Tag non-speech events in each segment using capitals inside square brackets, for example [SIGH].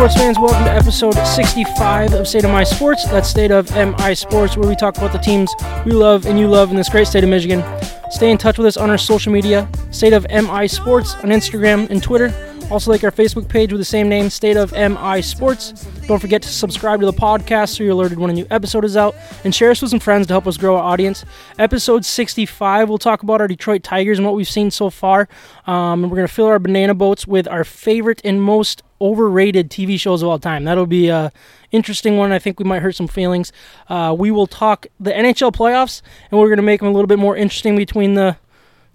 sports fans? Welcome to episode 65 of State of My Sports. That's State of MI Sports, where we talk about the teams we love and you love in this great state of Michigan. Stay in touch with us on our social media, State of MI Sports on Instagram and Twitter. Also, like our Facebook page with the same name, State of MI Sports. Don't forget to subscribe to the podcast so you're alerted when a new episode is out, and share us with some friends to help us grow our audience. Episode 65, we'll talk about our Detroit Tigers and what we've seen so far. Um, and we're going to fill our banana boats with our favorite and most overrated TV shows of all time. That'll be a interesting one. I think we might hurt some feelings. Uh, we will talk the NHL playoffs, and we're going to make them a little bit more interesting between the.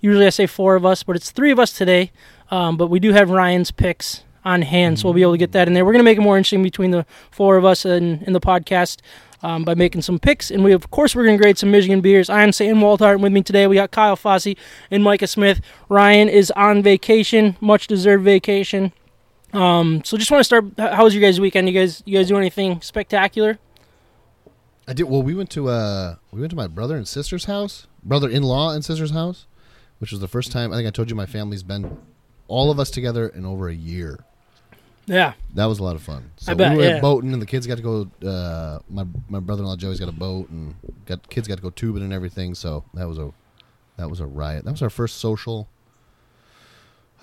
Usually I say four of us, but it's three of us today. Um, but we do have Ryan's picks on hand, so we'll be able to get that in there. We're going to make it more interesting between the four of us in, in the podcast um, by making some picks. And we, of course, we're going to grade some Michigan beers. I'm Sam Waltart, and with me today we got Kyle Fossey and Micah Smith. Ryan is on vacation, much deserved vacation. Um, so just want to start. How was your guys' weekend? You guys, you guys do anything spectacular? I did. Well, we went to uh, we went to my brother and sister's house, brother-in-law and sister's house, which was the first time. I think I told you my family's been all of us together in over a year. Yeah, That was a lot of fun. So I bet, we were yeah. boating, and the kids got to go. Uh, my my brother-in-law Joey's got a boat, and got kids got to go tubing and everything. So that was a that was a riot. That was our first social.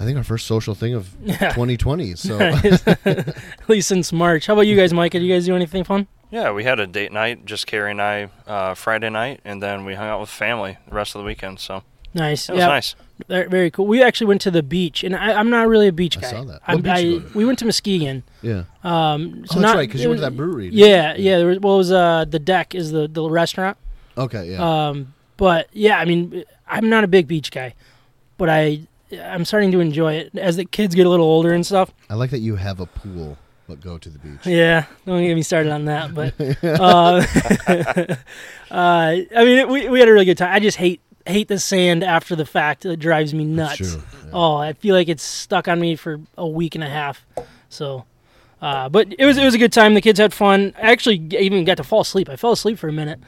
I think our first social thing of [LAUGHS] Yeah. 2020. [LAUGHS] So at least since March. How about you guys, Mike? Did you guys do anything fun? Yeah, we had a date night, just Carrie and I, uh, Friday night, and then we hung out with family the rest of the weekend. So Nice. it was yeah, nice. Very, very cool. We actually went to the beach, and I, I'm not really a beach guy. I saw that. I'm- beach I, you we went to Muskegon. yeah, Um, so oh, that's not, right because you went was- to that brewery. didn't? Yeah, yeah. There was, well, it was uh, the deck is the the restaurant. Okay. Yeah. Um, but yeah, I mean, I'm not a big beach guy, but I I'm starting to enjoy it as the kids get a little older and stuff. I like that you have a pool, but go to the beach. Yeah, don't get me started on that. But [LAUGHS] uh, [LAUGHS] uh, I mean, it, we we had a really good time. I just hate hate the sand after the fact. It drives me nuts. True. Yeah. Oh, I feel like it's stuck on me for a week and a half. So, uh, but it was it was a good time. The kids had fun. I actually even got to fall asleep. I fell asleep for a minute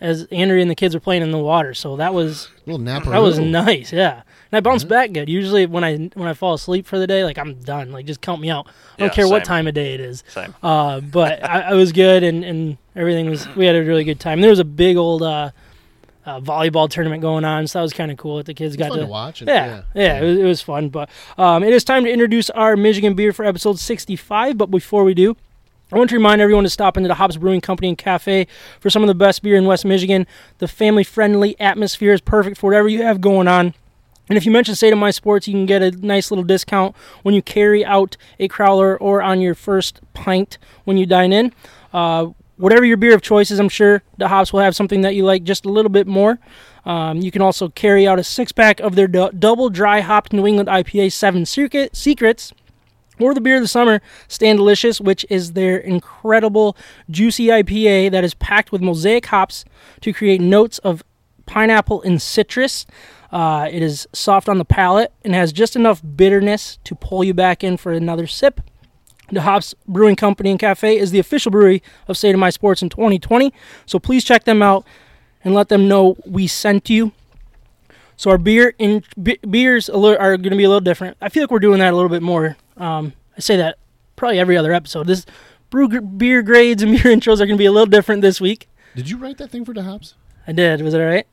as Andrea and the kids were playing in the water. So that was little nap. that was nice. Yeah, I bounced back good. Usually when I when I fall asleep for the day, like I'm done. Like just count me out. I don't Yeah, care what time of day it is. Same. Uh, but [LAUGHS] I, I was good and, and everything was. We had a really good time. There was a big old uh, uh, volleyball tournament going on, so that was kind of cool. That the kids got to to watch. and- yeah, yeah, It, was, it was fun. But um, it is time to introduce our Michigan beer for episode 65. But before we do, I want to remind everyone to stop into the Hops Brewing Company and Cafe for some of the best beer in West Michigan. The family friendly atmosphere is perfect for whatever you have going on. And if you mention State of My Sports, you can get a nice little discount when you carry out a crowler or on your first pint when you dine in. Uh, whatever your beer of choice is, I'm sure the hops will have something that you like just a little bit more. Um, you can also carry out a six pack of their double dry hopped New England IPA 7 Secret- Secrets or the beer of the summer, Stand Delicious, which is their incredible juicy IPA that is packed with mosaic hops to create notes of pineapple and citrus. Uh, it is soft on the palate and has just enough bitterness to pull you back in for another sip. The Hops Brewing Company and Cafe is the official brewery of State of My Sports in 2020, so please check them out and let them know we sent you. So our beer in be- beers little, are going to be a little different. I feel like we're doing that a little bit more. Um, I say that probably every other episode. This brew gr- beer grades and beer [LAUGHS] intros are going to be a little different this week. Did you write that thing for the hops? I did. Was it all right?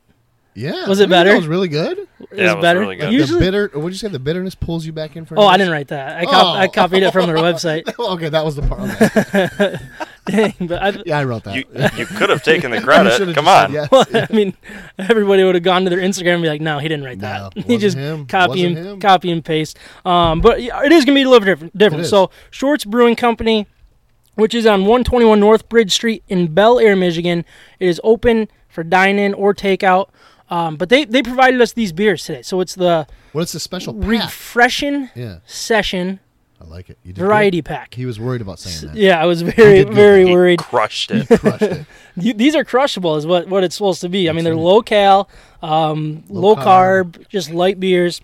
Yeah. Was it better? That was really good. It Yeah, it was better. really good. The Usually, bitter. What did you say? The bitterness pulls you back in for. oh, I didn't write that. I, cop- Oh. I copied it from their website. [LAUGHS] okay, that was the part. Okay. [LAUGHS] Dang, but I, [LAUGHS] Yeah, I wrote that. You you could have taken the credit. Come on. yes. Well, I mean, everybody would have gone to their Instagram and be like, "No, he didn't write No, that. he just him. copy and him. copy and paste." Um, but it is gonna be a little different. Different. So, Shorts Brewing Company, which is on 121 North Bridge Street in Bellaire, Michigan, it is open for dine-in or takeout. Um, but they they provided us these beers today, so it's the What's the special pack? refreshing yeah, session I like it. You did variety good. pack. He was worried about saying that. Yeah, I was very did good. very He worried. crushed it. Crushed it. [LAUGHS] These are crushable, is what, what it's supposed to be. I mean, they're right. low cal, um, low, Low carb, just light beers.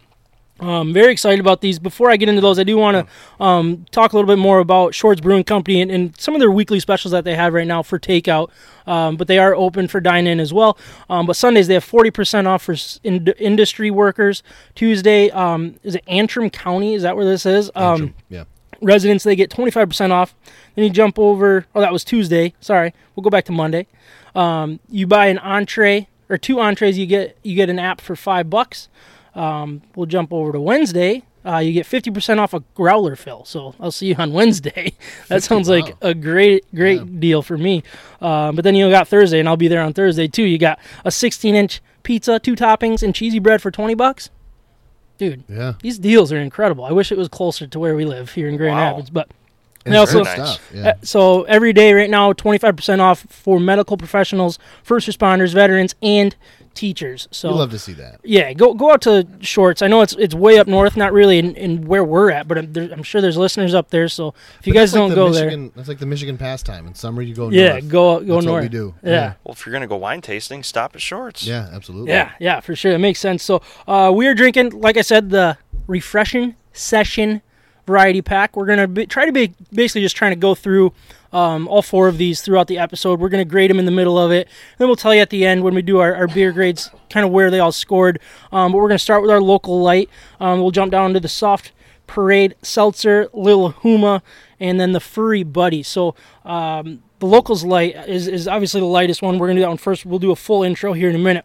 Um, very excited about these. Before I get into those, I do want to um, talk a little bit more about Shorts Brewing Company and, and some of their weekly specials that they have right now for takeout. Um, but they are open for dine-in as well. Um, but Sundays they have forty percent off for in- industry workers. Tuesday um, is it Antrim County? Is that where this is? Um, Antrim. yeah. residents they get 25% off then you jump over oh that was tuesday sorry we'll go back to monday um, you buy an entree or two entrees you get you get an app for five bucks um, we'll jump over to wednesday uh, you get 50% off a growler fill so i'll see you on [LAUGHS] wednesday that sounds like wow. a great great Yeah. deal for me uh, but then you got thursday and i'll be there on thursday too you got a 16 inch pizza two toppings and cheesy bread for 20 bucks dude Yeah. these deals are incredible i wish it was closer to where we live here in grand Wow. rapids but And They also- nice. stuff. Yeah. uh, So every day right now, 25% off for medical professionals, first responders, veterans, and teachers. So we love to see that. yeah, go go out to Shorts. I know it's it's way up north, not really in, in where we're at, but I'm, there, I'm sure there's listeners up there. So if you But guys don't the go Michigan, That's like the Michigan pastime. In summer, you go yeah, north. go go That's north. what we do. Yeah. Well, if you're gonna go wine tasting, stop at Shorts. Yeah, absolutely. Yeah, yeah, for sure. It makes sense. So uh, we are drinking, like I said, the refreshing session variety pack. We're gonna be, try to be basically just trying to go through um, all four of these throughout the episode. We're gonna grade them in the middle of it, then we'll tell you at the end when we do our, our beer grades, kind of where they all scored. Um, but we're gonna start with our local light. Um, we'll jump down to the soft parade seltzer, Lil Huma, and then the furry buddy. So. Um, the locals light is, is obviously the lightest one. We're gonna do that one first. We'll do a full intro here in a minute.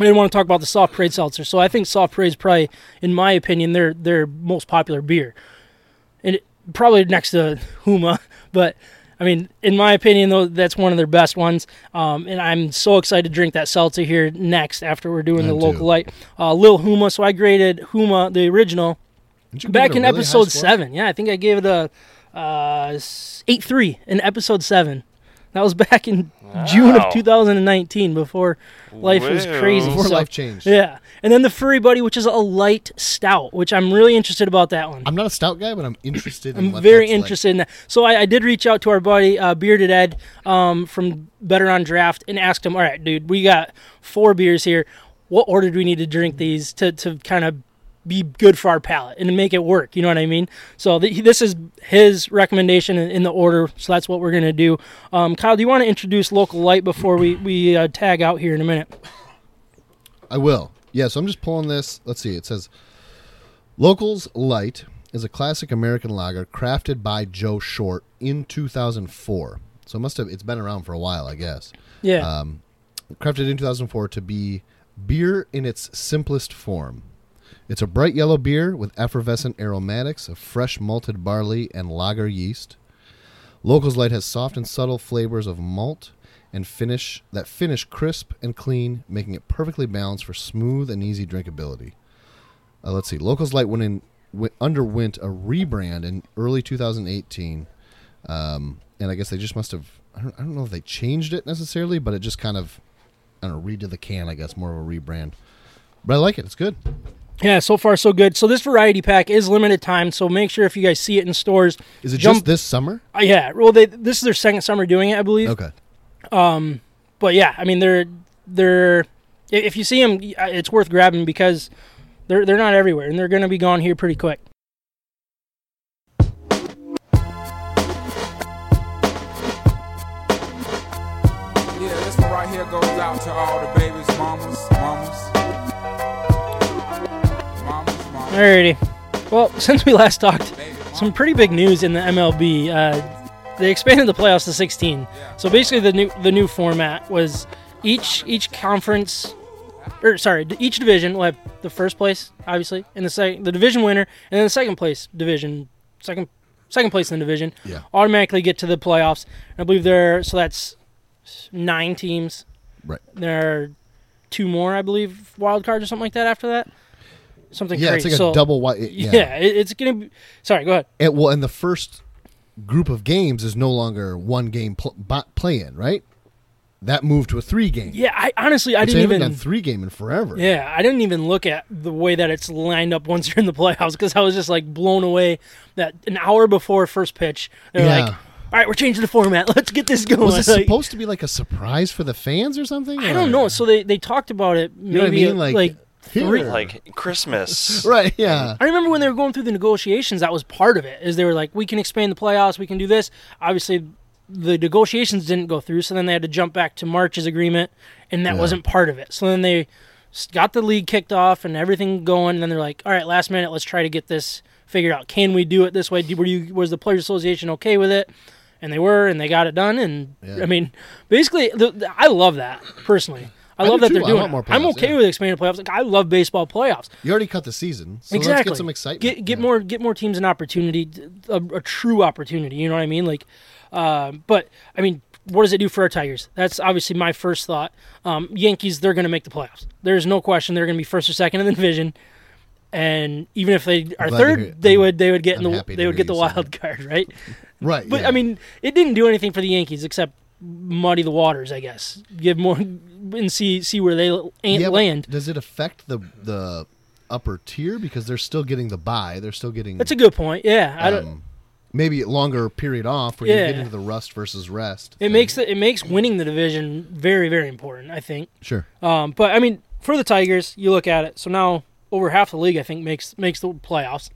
I didn't want to talk about the soft parade seltzer. So I think soft parade is probably, in my opinion, their their most popular beer, and it, probably next to Huma. [LAUGHS] But I mean, in my opinion, though, that's one of their best ones. Um, and I'm so excited to drink that seltzer here next after we're doing I the am local light. Uh, Lil Huma. So I graded Huma the original Didn't you give back in really episode seven. Yeah, I think I gave it a uh, eight three in episode seven. That was back in June of 2019 before life was crazy. Before So- life changed. yeah, and then the Furry Buddy, which is a light stout, which I'm really interested about that one. I'm not a stout guy, but I'm interested. in I'm what very that's like. interested in that. So I, I did reach out to our buddy uh, Bearded Ed um, from Better on Draft and asked him, "All right, dude, we got four beers here. What order do we need to drink these to to kind of be good for our palate and to make it work?" You know what I mean? So th- this is his recommendation in, in the order. So that's what we're gonna do. Um, Kyle, do you want to introduce Local Light before we we uh, tag out here in a minute? I will. Yeah, so I'm just pulling this. Let's see. It says Locals Light is a classic American lager crafted by Joe Short in 2004. So it must have it's been around for a while, I guess. Yeah. Um, crafted in 2004 to be beer in its simplest form. It's a bright yellow beer with effervescent aromatics of fresh malted barley and lager yeast. Locals Light has soft and subtle flavors of malt and finish that finish crisp and clean, making it perfectly balanced for smooth and easy drinkability. Uh, let's see. Locals Light went in, went, underwent a rebrand in early 2018, um, and I guess they just must have. I don't, I don't know if they changed it necessarily, but it just kind of, I don't know, redid the can. I guess more of a rebrand. But I like it. It's good. Yeah, so far so good. So this variety pack is limited time, so make sure if you guys see it in stores. Is it Jump- just this summer? Uh, yeah, well, they this is their second summer doing it, I believe. Okay. Um, But yeah, I mean they're they're if you see them, it's worth grabbing because they're they're not everywhere and they're going to be gone here pretty quick. Yeah, this one right here goes out to all the babies, mamas, mamas. Alrighty. Well, [LAUGHS] since we last talked, some pretty big news in the MLB. Uh, they expanded the playoffs to 16. So basically, the new the new format was each each conference, or sorry, each division will have the first place, obviously, and the second the division winner, and then the second place division, second second place in the division, Yeah. automatically get to the playoffs. And I believe there, so that's nine teams. Right. There are two more, I believe, wild cards or something like that after that. Something Yeah, crazy. it's like a so, double white. [LAUGHS] Yeah, Yeah. it, it's gonna be. Sorry, go ahead. And, well, and the first group of games is no longer one game pl- play in, right? That moved to a three game. Yeah, I honestly I didn't even. done three game in forever. Yeah, I didn't even look at the way that it's lined up once [LAUGHS] you're in the playoffs because I was just like blown away that an hour before first pitch they're Yeah. like, "All right, we're changing the format. [LAUGHS] Let's get this going." Was it Like, supposed to be like a surprise for the fans or something? I or- don't know. So they they talked about it maybe know what I mean? Like, like here. three. Like Christmas. [LAUGHS] Right. Yeah. I remember when they were going through the negotiations. That was part of it. Is they were like, we can expand the playoffs, we can do this. Obviously, the negotiations didn't go through, so then they had to jump back to March's agreement, and that Yeah. wasn't part of it. So then they got the league kicked off and everything going. And then they're like, all right, last minute, let's try to get this figured out can we do it this way? Were you was the Players Association okay with it? And they were, and they got it done. And Yeah. I mean, basically, the, the- I love that personally. I, I love that they're too. I doing. want it. more I'm okay yeah. with expanded playoffs. Like I love baseball playoffs. You already cut the season, so exactly. let's get some excitement. Get get Yeah. more get more teams an opportunity, a, a true opportunity. You know what I mean? Like, uh, but I mean, what does it do for our Tigers? That's obviously my first thought. Um, Yankees, they're going to make the playoffs. There's no question they're going to be first or second in the division. And even if they are third, they I'm- would they would get in the they would get the wild card, [LAUGHS] right? [LAUGHS] Right. But yeah. I mean, it didn't do anything for the Yankees except muddy the waters, I guess. Give more and see see where they Yeah, land. Does it affect the the upper tier because they're still getting the buy? They're still getting That's a good point. Yeah, I don't. um, maybe a longer period off where you get into the rust versus rest. It thing. makes the, it makes winning the division very very important. I think. sure. Um, but I mean, for the Tigers, you look at it. So now over half the league, I think makes makes the playoffs.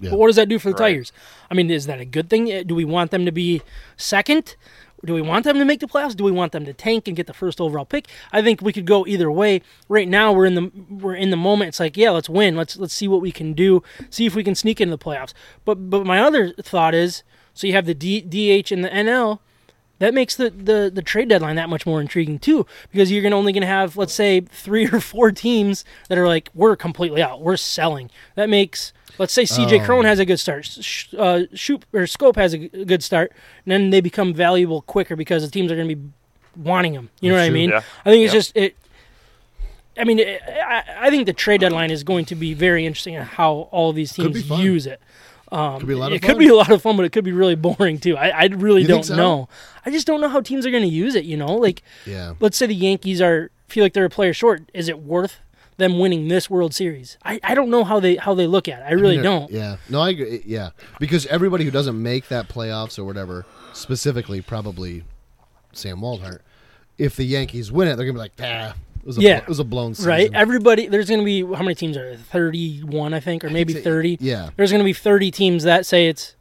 Yeah. But what does that do for the Right. Tigers? I mean, is that a good thing? Uh, Do we want them to be second? Do we want them to make the playoffs? Do we want them to tank and get the first overall pick? I think we could go either way. Right now, we're in the we're in the moment. It's like, yeah, let's win. Let's let's see what we can do. See if we can sneak into the playoffs. But but my other thought is, so you have the D, DH and the NL that makes the, the, the trade deadline that much more intriguing too because you're gonna only going to have let's say three or four teams that are like we're completely out we're selling that makes let's say cj Oh. Cron has a good start Sh- uh, shoot or Schoop has a g- a good start and then they become valuable quicker because the teams are going to be wanting them you know what i mean Yeah. i think it's Yep. just it I mean, it, I, I think the trade deadline is going to be very interesting in how all of these teams use it. Um, Could be a lot it of could be a lot of fun, but it could be really boring too. I, I really You don't so? know. I just don't know how teams are going to use it. You know, like Yeah. let's say the Yankees are feel like they're a player short. Is it worth them winning this World Series? I, I don't know how they how they look at it. I really They're- don't. Yeah. No, I agree. Yeah, because everybody who doesn't make that playoffs or whatever, specifically probably Sam Waldhart, if the Yankees win it, they're gonna be like, ah, it was a Yeah. it was a blown season. Right? Everybody, there's going to be how many teams are there? 31, I think, or maybe say- 30. yeah. There's going to be 30 teams that say it's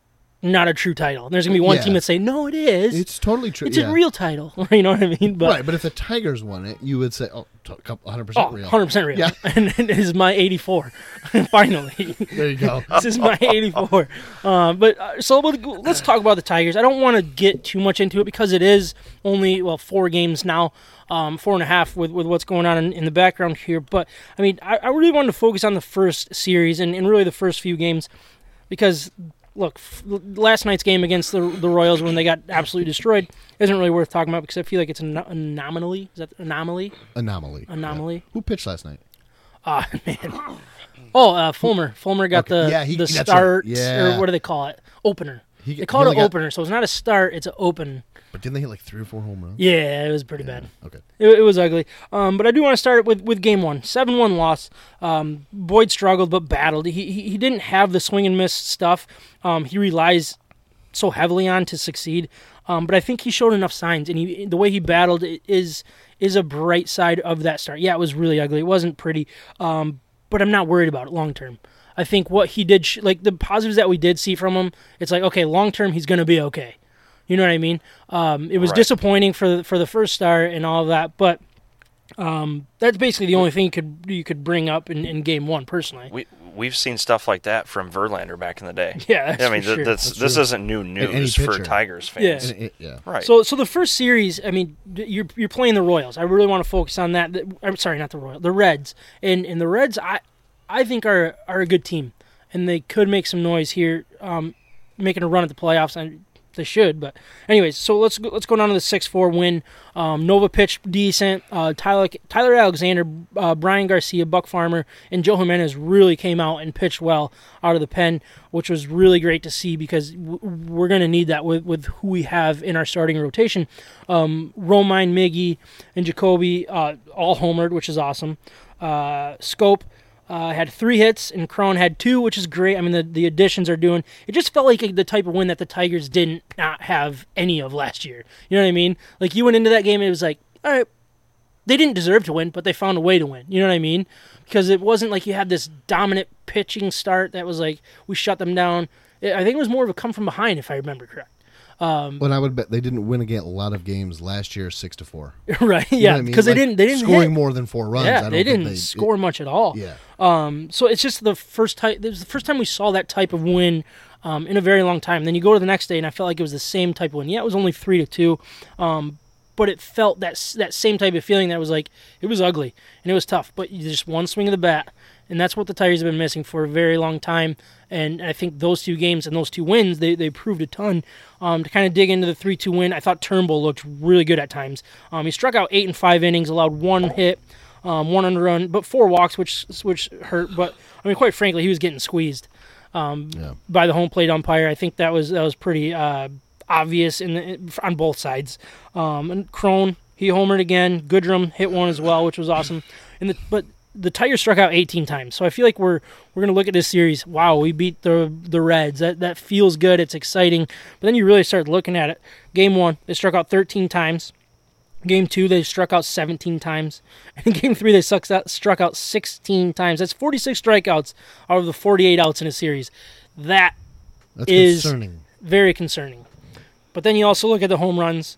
not a true title. And there's going to be one Yeah. team that say no, it is. It's totally true. It's yeah. a real title. [LAUGHS] you know what I mean? But right, but if the Tigers won it, you would say, oh, 100% Oh, real. 100% real. Yeah. [LAUGHS] And [LAUGHS] [LAUGHS] this is my 84. Finally. There you go. this is my 84. Um, but uh, so let's talk about the Tigers. I don't want to get too much into it because it is only well four games now, um, four and a half with, with what's going on in, in the background here. But I mean, I, I really wanted to focus on the first series and, and really the first few games because look, f- last night's game against the the Royals when they got absolutely destroyed isn't really worth talking about because I feel like it's an anomaly. Is that anomaly? Anomaly. Anomaly. Yeah. Who pitched last night? Ah [LAUGHS] man. Oh, uh, Fulmer. Fulmer got Okay. the Yeah, he- the that's right. start Yeah. or what do they call it? Opener. He- they he call it an got- opener, so it's not a start; it's an open. But didn't they hit like three or four home runs? Yeah, it was pretty bad. Okay. It, it was ugly. Um, but I do want to start with with game one, seven one loss. Um, Boyd struggled but battled. He, he he didn't have the swing and miss stuff. Um, he relies so heavily on to succeed. Um, but I think he showed enough signs, and he the way he battled is is a bright side of that start. Yeah, it was really ugly. It wasn't pretty. Um, but I'm not worried about it long term. I think what he did, sh- like the positives that we did see from him, it's like okay, long term he's going to be okay. You know what I mean? Um, it was Right. disappointing for the, for the first start and all of that, but um, that's basically the only thing you could you could bring up in, in game one, personally. We we've seen stuff like that from Verlander back in the day. [LAUGHS] Yeah, that's I mean for sure. that's, That's this true. isn't new news for. Tigers fans. And it- yeah. Right. So, so the first series, I mean, you're you're playing the Royals. I really want to focus on that. The- I'm sorry, not the Royals, the Reds. And and the Reds, I I think are are a good team, and they could make some noise here, um, making a run at the playoffs. And they should, but anyways. So let's go, let's go down to the six four win. Um, Nova pitched decent. Uh, Tyler Tyler Alexander, uh, Bryan Garcia, Buck Farmer, and Joe Jimenez really came out and pitched well out of the pen, which was really great to see because we're going to need that with, with who we have in our starting rotation. Um, Romine, Miggy, and Jacoby uh, all homered, which is awesome. Uh, Schoop uh, had three hits, and Cron had two, which is great. I mean, the, the additions are doing. It just felt like the type of win that the Tigers didn't not have any of last year. You know what I mean? Like you went into that game, it was like, all right, they didn't deserve to win, but they found a way to win. You know what I mean? Because it wasn't like you had this dominant pitching start that was like we shut them down. I think it was more of a come from behind, if I remember correct. Um, But I would bet they didn't win again a lot of games last year, six to four. [LAUGHS] right? You know Yeah, what I mean? because Like, they didn't they didn't scoring hit. more than four runs. I Yeah, they didn't score much at all. yeah, Um, so it's just the first time. It was the first time we saw that type of win um, in a very long time. Then you go to the next day, and I felt like it was the same type of win. Yeah, it was only three to two, um, but it felt that that same type of feeling that was like it was ugly and it was tough. But you just one swing of the bat, and that's what the Tigers have been missing for a very long time. And I think those two games and those two wins, they, they proved a ton. Um, to kind of dig into the three two win, I thought Turnbull looked really good at times. Um, he struck out eight and five innings, allowed one hit um, one under run, but four walks, which which hurt. But I mean, quite frankly, he was getting squeezed um, Yeah. by the home plate umpire. I think that was that was pretty uh, obvious in the, on both sides. Um, and Cron he homered again. Goodrum hit one as well, which was awesome. And the, but the Tigers struck out 18 times, so I feel like we're we're gonna look at this series. Wow, we beat the the Reds. That that feels good. It's exciting. But then you really start looking at it. Game one, they struck out 13 times. Game two, they struck out 17 times. [LAUGHS] And game three, they sucks out, struck out 16 times. That's 46 strikeouts out of the 48 outs in a series. That that's Is- concerning. very concerning. But then you also look at the home runs.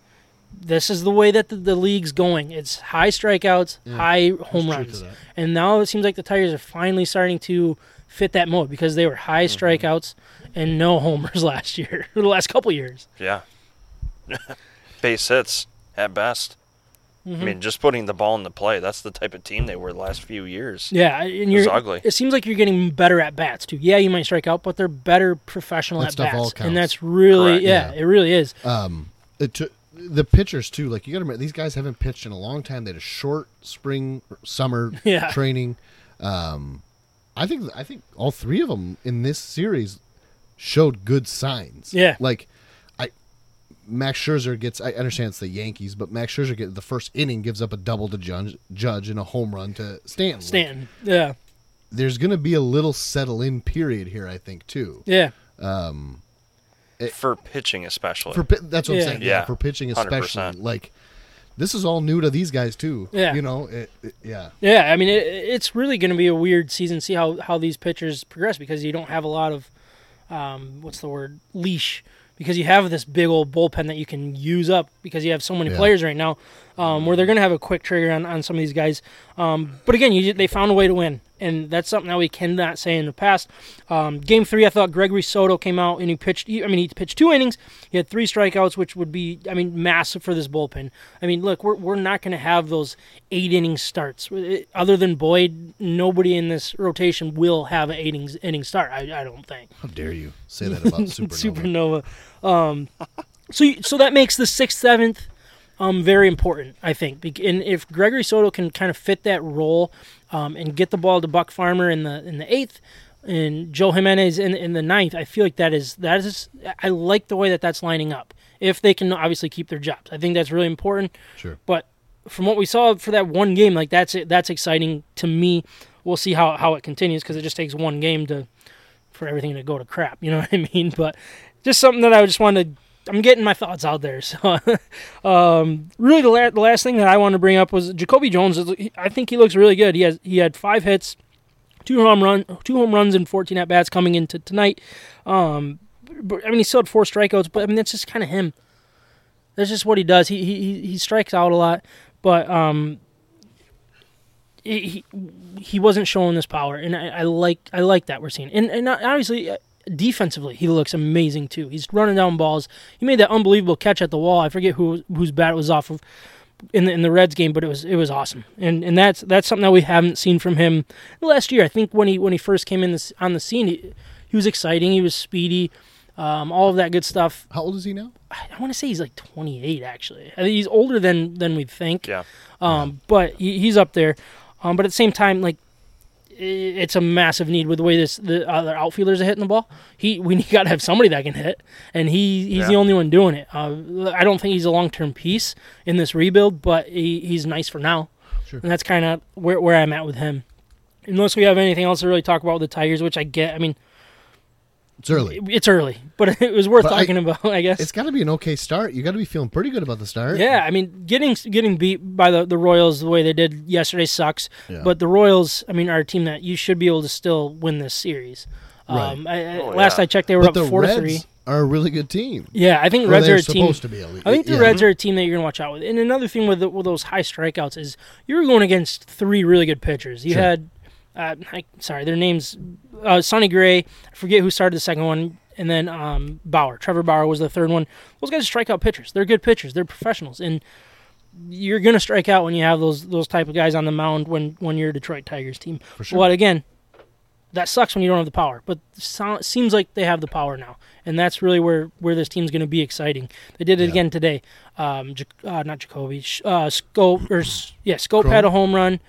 This is the way that the, the league's going. It's high strikeouts, high home runs. And now it seems like the Tigers are finally starting to fit that mode because they were high Mm-hmm. strikeouts and no homers [LAUGHS] last year, or [LAUGHS] the last couple years. Yeah. [LAUGHS] Base hits at best. Mm-hmm. I mean, just putting the ball in the play. That's the type of team they were the last few years. Yeah, and you're was ugly. It seems like you're getting better at bats too. Yeah, you might strike out, but they're better professional That at stuff bats, all counts. and that's really yeah, Yeah. it really is. Um, it took the pitchers too. Like you got to remember, these guys haven't pitched in a long time. They had a short spring, summer [LAUGHS] Yeah. training. Um, I think I think all three of them in this series showed good signs. Yeah. like I Max Scherzer gets. I understand it's the Yankees, but Max Scherzer get the first inning gives up a double to Judge, Judge and a home run to Stanton. Like, Stanton, yeah, there's going to be a little settle in period here. I think too. yeah, For pitching, especially. For that's what Yeah. I'm saying. Yeah, Yeah, for pitching especially. 100%. Like this is all new to these guys too. Yeah. you know. It, it- yeah, yeah. I mean, it, it's really going to be a weird season. See how how these pitchers progress because you don't have a lot of um, what's the word leash because you have this big old bullpen that you can use up because you have so many Yeah. players right now um, where they're going to have a quick trigger on, on some of these guys. Um, but again, you, they found a way to win, and that's something that we cannot say in the past. Um, game three, I thought Gregory Soto came out and he pitched. I mean, he pitched two innings. He had three strikeouts, which would be, I mean, massive for this bullpen. I mean, look, we're we're not going to have those eight inning starts. Other than Boyd, nobody in this rotation will have an eight innings inning start. I, I don't think. how dare you say that about [LAUGHS] Supernova? Supernova. Um, so you- so that makes the sixth, seventh um, very important, I think. And if Gregory Soto can kind of fit that role um, and get the ball to Buck Farmer in the in the eighth, and Joe Jimenez in in the ninth, I feel like that is that is I like the way that that's lining up. If they can obviously keep their jobs, I think that's really important. Sure. But from what we saw for that one game, like that's that's exciting to me. We'll see how how it continues because it just takes one game to for everything to go to crap. You know [LAUGHS] what I mean? But just something that I just wanted. I'm getting my thoughts out there. [LAUGHS] So, um, really, the, la- the last thing that I wanted to bring up was Jacoby Jones. I think he looks really good. He has he had five hits, two home run, two home runs, and 14 at bats coming into tonight. Um, but I mean, he still had four strikeouts, but I mean that's just kind of him. That's just what he does. He he he strikes out a lot, but um, he he, wasn't showing this power, and I, I like I like that we're seeing. And and obviously defensively, he looks amazing too. He's running down balls. He made that unbelievable catch at the wall. I forget who whose bat it was off of in the in the Reds game, but it was it was awesome. And and that's that's something that we haven't seen from him last year. I think when he when he first came in this on the scene, he, he was exciting. He was speedy. Um, all of that good stuff. How old is he now? I, I want to say he's like 28 actually. I think he's older than than we think. Yeah. Um, but he, he's up there. Um, but at the same time, like i- it's a massive need with the way this the other outfielders are hitting the ball. He we [LAUGHS] got to have somebody that can hit, and he he's the only one doing it. Uh, I don't think he's a long term piece in this rebuild, but he, he's nice for now, Sure. and that's kind of where where I'm at with him. Unless we have anything else to really talk about with the Tigers, which I get. I mean, It's early. it's early, but [LAUGHS] it was worth But I- talking about. I guess It's got to be an okay start. You got to be feeling pretty good about the start. Yeah, I mean, getting getting beat by the, the Royals the way they did yesterday sucks. Yeah. But the Royals, I mean, are a team that you should be able to still win this series. Um, I, I, Oh, last yeah. I checked, they were But up the four Reds to three. are a really good team. Yeah, I think Or Reds they're a team. supposed to be elite. I think the Yeah. Reds are a team that you're going to watch out with. And another thing with, the, with those high strikeouts is you're going against three really good pitchers. You Sure. had, uh, I, sorry, their names, uh, Sonny Gray. I forget who started the second one, and then um, Bauer. Trevor Bauer was the third one. Those guys strike out pitchers. They're good pitchers. They're professionals, and you're going to strike out when you have those those type of guys on the mound when when you're a Detroit Tigers team. For sure. But again, that sucks when you don't have the power. But so, seems like they have the power now, and that's really where where this team's going to be exciting. They did it Yeah. again today. Um, uh, not Jacoby. Uh, Schoop or yeah, Schoop Cron? had a home run,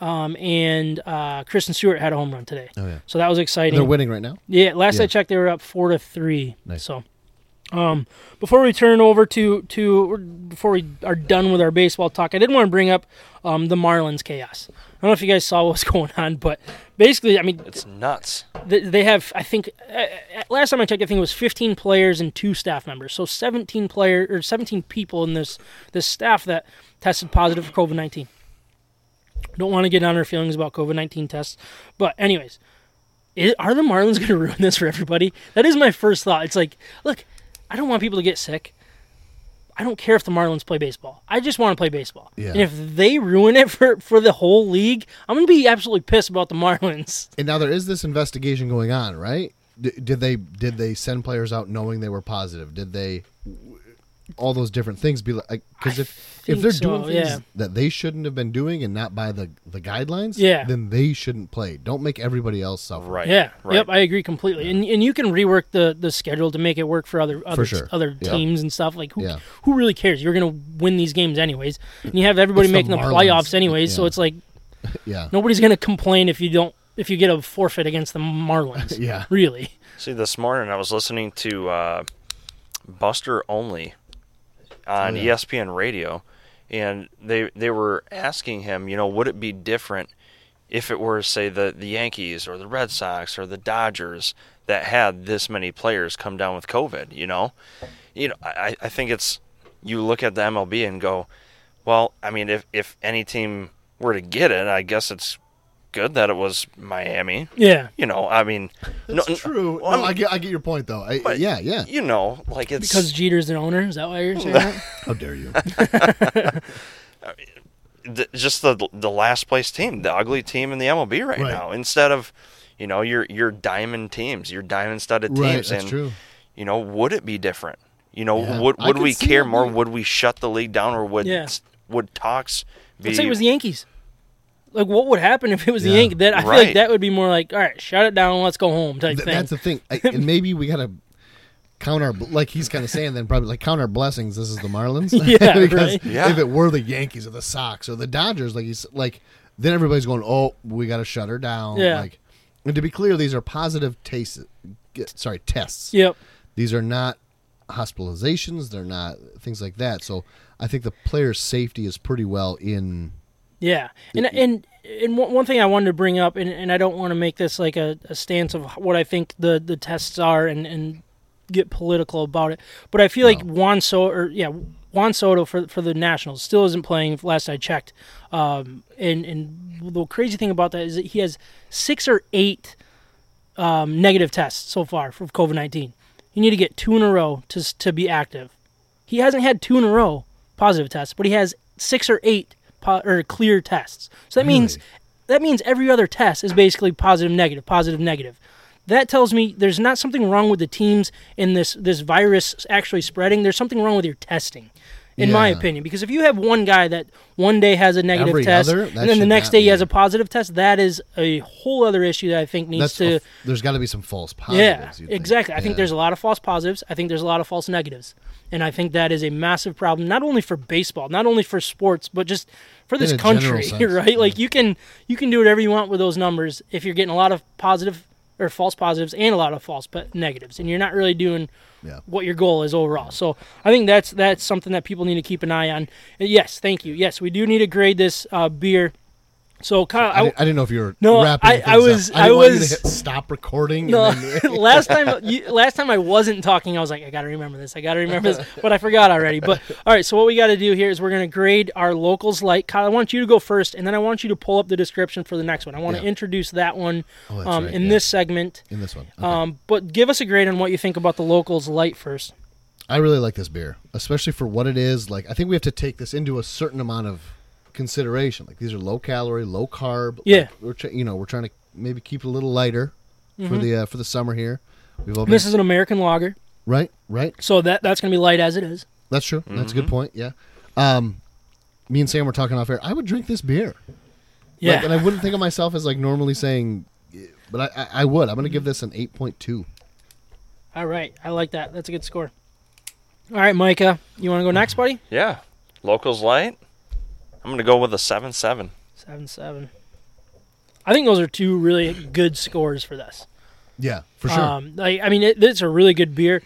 um, and uh, Christin Stewart had a home run today. Oh yeah, So that was exciting. they're winning right now. Yeah, last I checked, they were up four to three. Nice. So, um, before we turn over to to before we are done with our baseball talk, I did want to bring up um, the Marlins chaos. I don't know if you guys saw [LAUGHS] what was going on, but basically, I mean, It's nuts. they, they have I think uh, uh, last time I checked, I think it was 15 players and two staff members, so 17 player or 17 people in this this staff that tested positive for COVID 19. Don't want to get on our feelings about COVID 19 tests, but anyways, i are the Marlins [LAUGHS] going to ruin this for everybody? That is my first thought. It's like, look, I don't want people to get sick. I don't care if the Marlins play baseball. I just want to play baseball. Yeah. And if they ruin it for, for the whole league, I'm going to be absolutely pissed about the Marlins. [LAUGHS] And now there is this investigation going on, right? D- did they did they send players out knowing they were positive? Did they all those different things be like because if if they're so, doing things yeah. that they shouldn't have been doing and not by the the guidelines, Yeah. then they shouldn't play. Don't make everybody else suffer. Right. Yeah. Right. Yep. I agree completely. And and you can rework the, the schedule to make it work for other other, sure. other Yeah. teams and stuff. Like who Yeah. who really cares? You're gonna win these games anyways. And you have everybody It's making the Marlins. playoffs anyways. So it's like [LAUGHS] Yeah. nobody's gonna complain if you don't if you get a forfeit against the Marlins. [LAUGHS] Yeah. Really. See, this morning I was listening to uh, Buster Olney on Oh, yeah. ESPN Radio, and they they were asking him, you know, would it be different if it were, say, the the Yankees or the Red Sox or the Dodgers that had this many players come down with COVID? You know, you know, I, I think it's you look at the MLB and go, well, I mean, if if any team were to get it, I guess it's good that it was Miami. Yeah. You know, I mean, That's no, true. well, no, I oh, get I get your point though. I, But- yeah, yeah. you know, like it's Because Jeter's the owner. Is that why you're saying that? [LAUGHS] How dare you? [LAUGHS] th- just the the last place team, the ugly team in the MLB right, Right. now, instead of you know your your diamond teams, your diamond studded right, teams, that's and true. you know would it be different? You know, Yeah. would would we care more? Would we shut the league down, or would Yeah. would talks be? Let's say it was the Yankees. Like, what would happen if it was the ink That I feel like that would be more like, all right, shut it down, let's go home type Th- thing. that's the thing. I, and [LAUGHS] maybe we gotta count our like he's kind of saying then probably like count our blessings. This is the Marlins. [LAUGHS] [LAUGHS] Yeah, because right. Yeah. if it were the Yankees or the Sox or the Dodgers, like he's like, then everybody's going, oh, we got to shut her down. Yeah. Like, and to be clear, these are positive tastes. Sorry, tests. yep. These are not hospitalizations. They're not things like that. So I think the player's safety is pretty well in. Yeah, and and and one thing I wanted to bring up, and, and I don't want to make this like a, a stance of what I think the, the tests are, and, and get political about it, but I feel like Juan Soto, or yeah, Juan Soto for for the Nationals still isn't playing. Last I checked, um, and and the crazy thing about that is that he has six or eight um, negative tests so far for COVID nineteen. You need to get two in a row to to be active. He hasn't had two in a row positive tests, but he has six or eight po- or clear tests. So that means that means every other test is basically positive, negative, positive, negative. That tells me there's not something wrong with the teams in this this virus actually spreading. There's something wrong with your testing, in my opinion. Because if you have one guy that one day has a negative Every test other? and then the next day he has a positive test, that is a whole other issue that I think needs That's to. a- there's got to be some false positives. think. exactly. I think Yeah. there's a lot of false positives. I think there's a lot of false negatives. And I think that is a massive problem, not only for baseball, not only for sports, but just for this country, [LAUGHS] sense, right? Like you can you can do whatever you want with those numbers if you're getting a lot of positive or false positives and a lot of false negatives, and you're not really doing Yeah. what your goal is overall. So I think that's that's something that people need to keep an eye on. And yes, thank you. Yes, we do need to grade this uh, beer So Kyle, I, I, didn't, I didn't know if you were No, I- I was-. I, didn't I want you to was- stop recording. no, And then, [LAUGHS] last [LAUGHS] time you, last time I wasn't talking, I was like, I gotta remember this. I gotta remember this, but I forgot already. But [LAUGHS] all right, so what we got to do here is we're gonna grade our locals light. Kyle, I want you to go first, and then I want you to pull up the description for the next one. I want to Yeah. introduce that one Oh, um, right, in yeah. this segment. in this one, Okay. Um, but give us a grade on what you think about the locals light first. I really like this beer, especially for what it is. Like, I think we have to take this into a certain amount of consideration. Like, these are low calorie, low carb. Yeah. Like, we're try- you know we're trying to maybe keep it a little lighter for the uh, for the summer here. We've all been, Mm-hmm. This is an American lager, right, right. so that that's gonna be light as it is. That's true. That's a good point. Yeah. Um, me and Sam were talking off air. I would drink this beer. Yeah, Like, and I wouldn't think of myself as like normally saying, but I, I, I would. I'm going to give this an 8.2. all right, I like that. That's a good score. All right, Micah, you want to go next, buddy? Yeah. Locals light. I'm gonna go with a seven seven. Seven seven. I think those are two really good scores for this. Yeah, for sure. Um, like, I mean, it, it's a really good beer.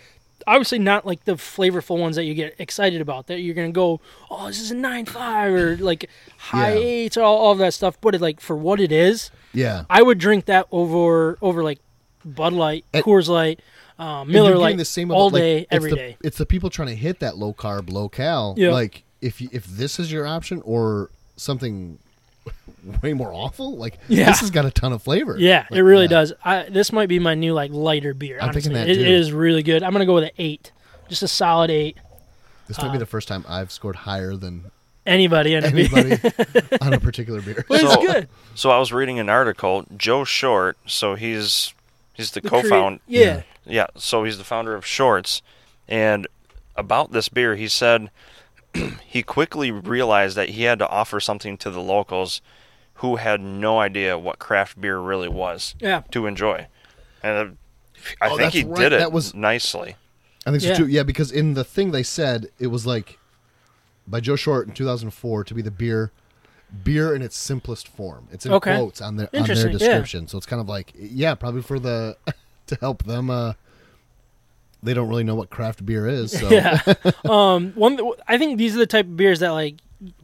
Obviously, not like the flavorful ones that you get excited about. That you're gonna go, oh, this is a nine five or like high [LAUGHS] Yeah. eights or all, all of that stuff. But it, like for what it is, yeah. I would drink that over over like Bud Light, And- Coors Light, um, And Miller Lite, the same all about, like, day, it's every the, day. It's the people trying to hit that low carb, low cal. Yeah. Like if you, if this is your option or something [LAUGHS] way more awful, like Yeah. this has got a ton of flavor. Yeah, Like, it really yeah. does. I, this might be my new like lighter beer. I'm honestly. thinking that It- it is really good. I'm gonna go with an eight, just a solid eight. This Uh, might be the first time I've scored higher than Anybody in a beer. anybody [LAUGHS] on a particular beer. But it's So- good. So I was reading an article. Joe Short. So he's he's the, The co-founder. yeah. Yeah, so he's the founder of Shorts. And about this beer, he said [CLEARS THROAT] he quickly realized that he had to offer something to the locals who had no idea what craft beer really was Yeah. to enjoy. And uh, I Oh, think he right. did it That was- nicely. I think so Yeah. too. Yeah, because in the thing they said it was like by Joe Short in 2004 to be the beer beer in its simplest form. It's in Okay. quotes on their on their Interesting, yeah. description. So it's kind of like yeah, probably for the [LAUGHS] to help them uh they don't really know what craft beer is. So Yeah. [LAUGHS] um, one. I think these are the type of beers that like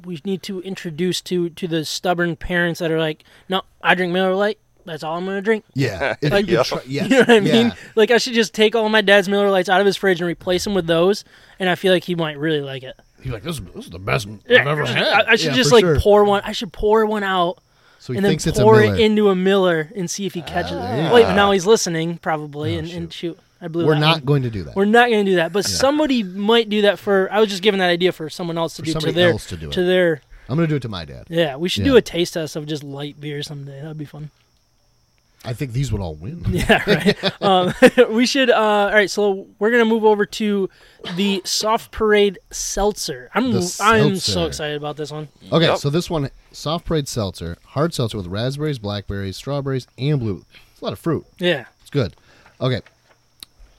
we need to introduce to to the stubborn parents that are like, no, I drink Miller Lite. That's all I'm gonna drink. yeah, [LAUGHS] Like- you Yeah. try, [LAUGHS] yes, You know what I mean? yeah. Like I should just take all my dad's Miller Lights out of his fridge and replace them with those, and I feel like he might really like it. He's like, this, is- this is the best Yeah, I've ever had. I, I should Yeah, just like sure. pour one. I should pour one out So he and then thinks it's a pour Miller. it into a Miller and see if he catches Ah. it. Wait, now he's listening probably, Oh, and, and shoot. Shoot, I blew. We're that not one. going to do that. We're not going to do that, but somebody might do that for. I was just giving that idea for someone else to For do to their else to do it. to their. I'm going to do it to my dad. Yeah, we should Yeah. do a taste test of just light beer someday. That'd be fun. I think these would all win. [LAUGHS] Yeah, right. [LAUGHS] um, [LAUGHS] we should. Uh, all right, so we're gonna move over to the Soft Parade Seltzer. I'm The I'm so excited about this one. Okay, Yep. so this one, soft parade seltzer, hard seltzer with raspberries, blackberries, strawberries, and blue. It's a lot of fruit. Yeah, It's good. Okay,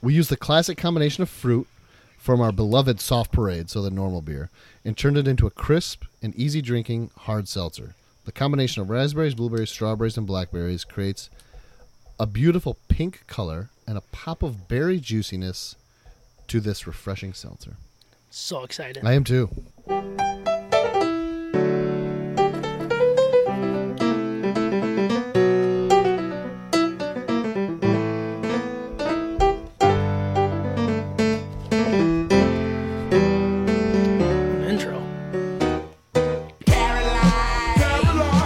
we use the classic combination of fruit from our beloved soft parade, so the normal beer, and turned it into a crisp and easy drinking hard seltzer. The combination of raspberries, blueberries, strawberries, and blackberries creates a beautiful pink color and a pop of berry juiciness to this refreshing seltzer. so excited. I am too.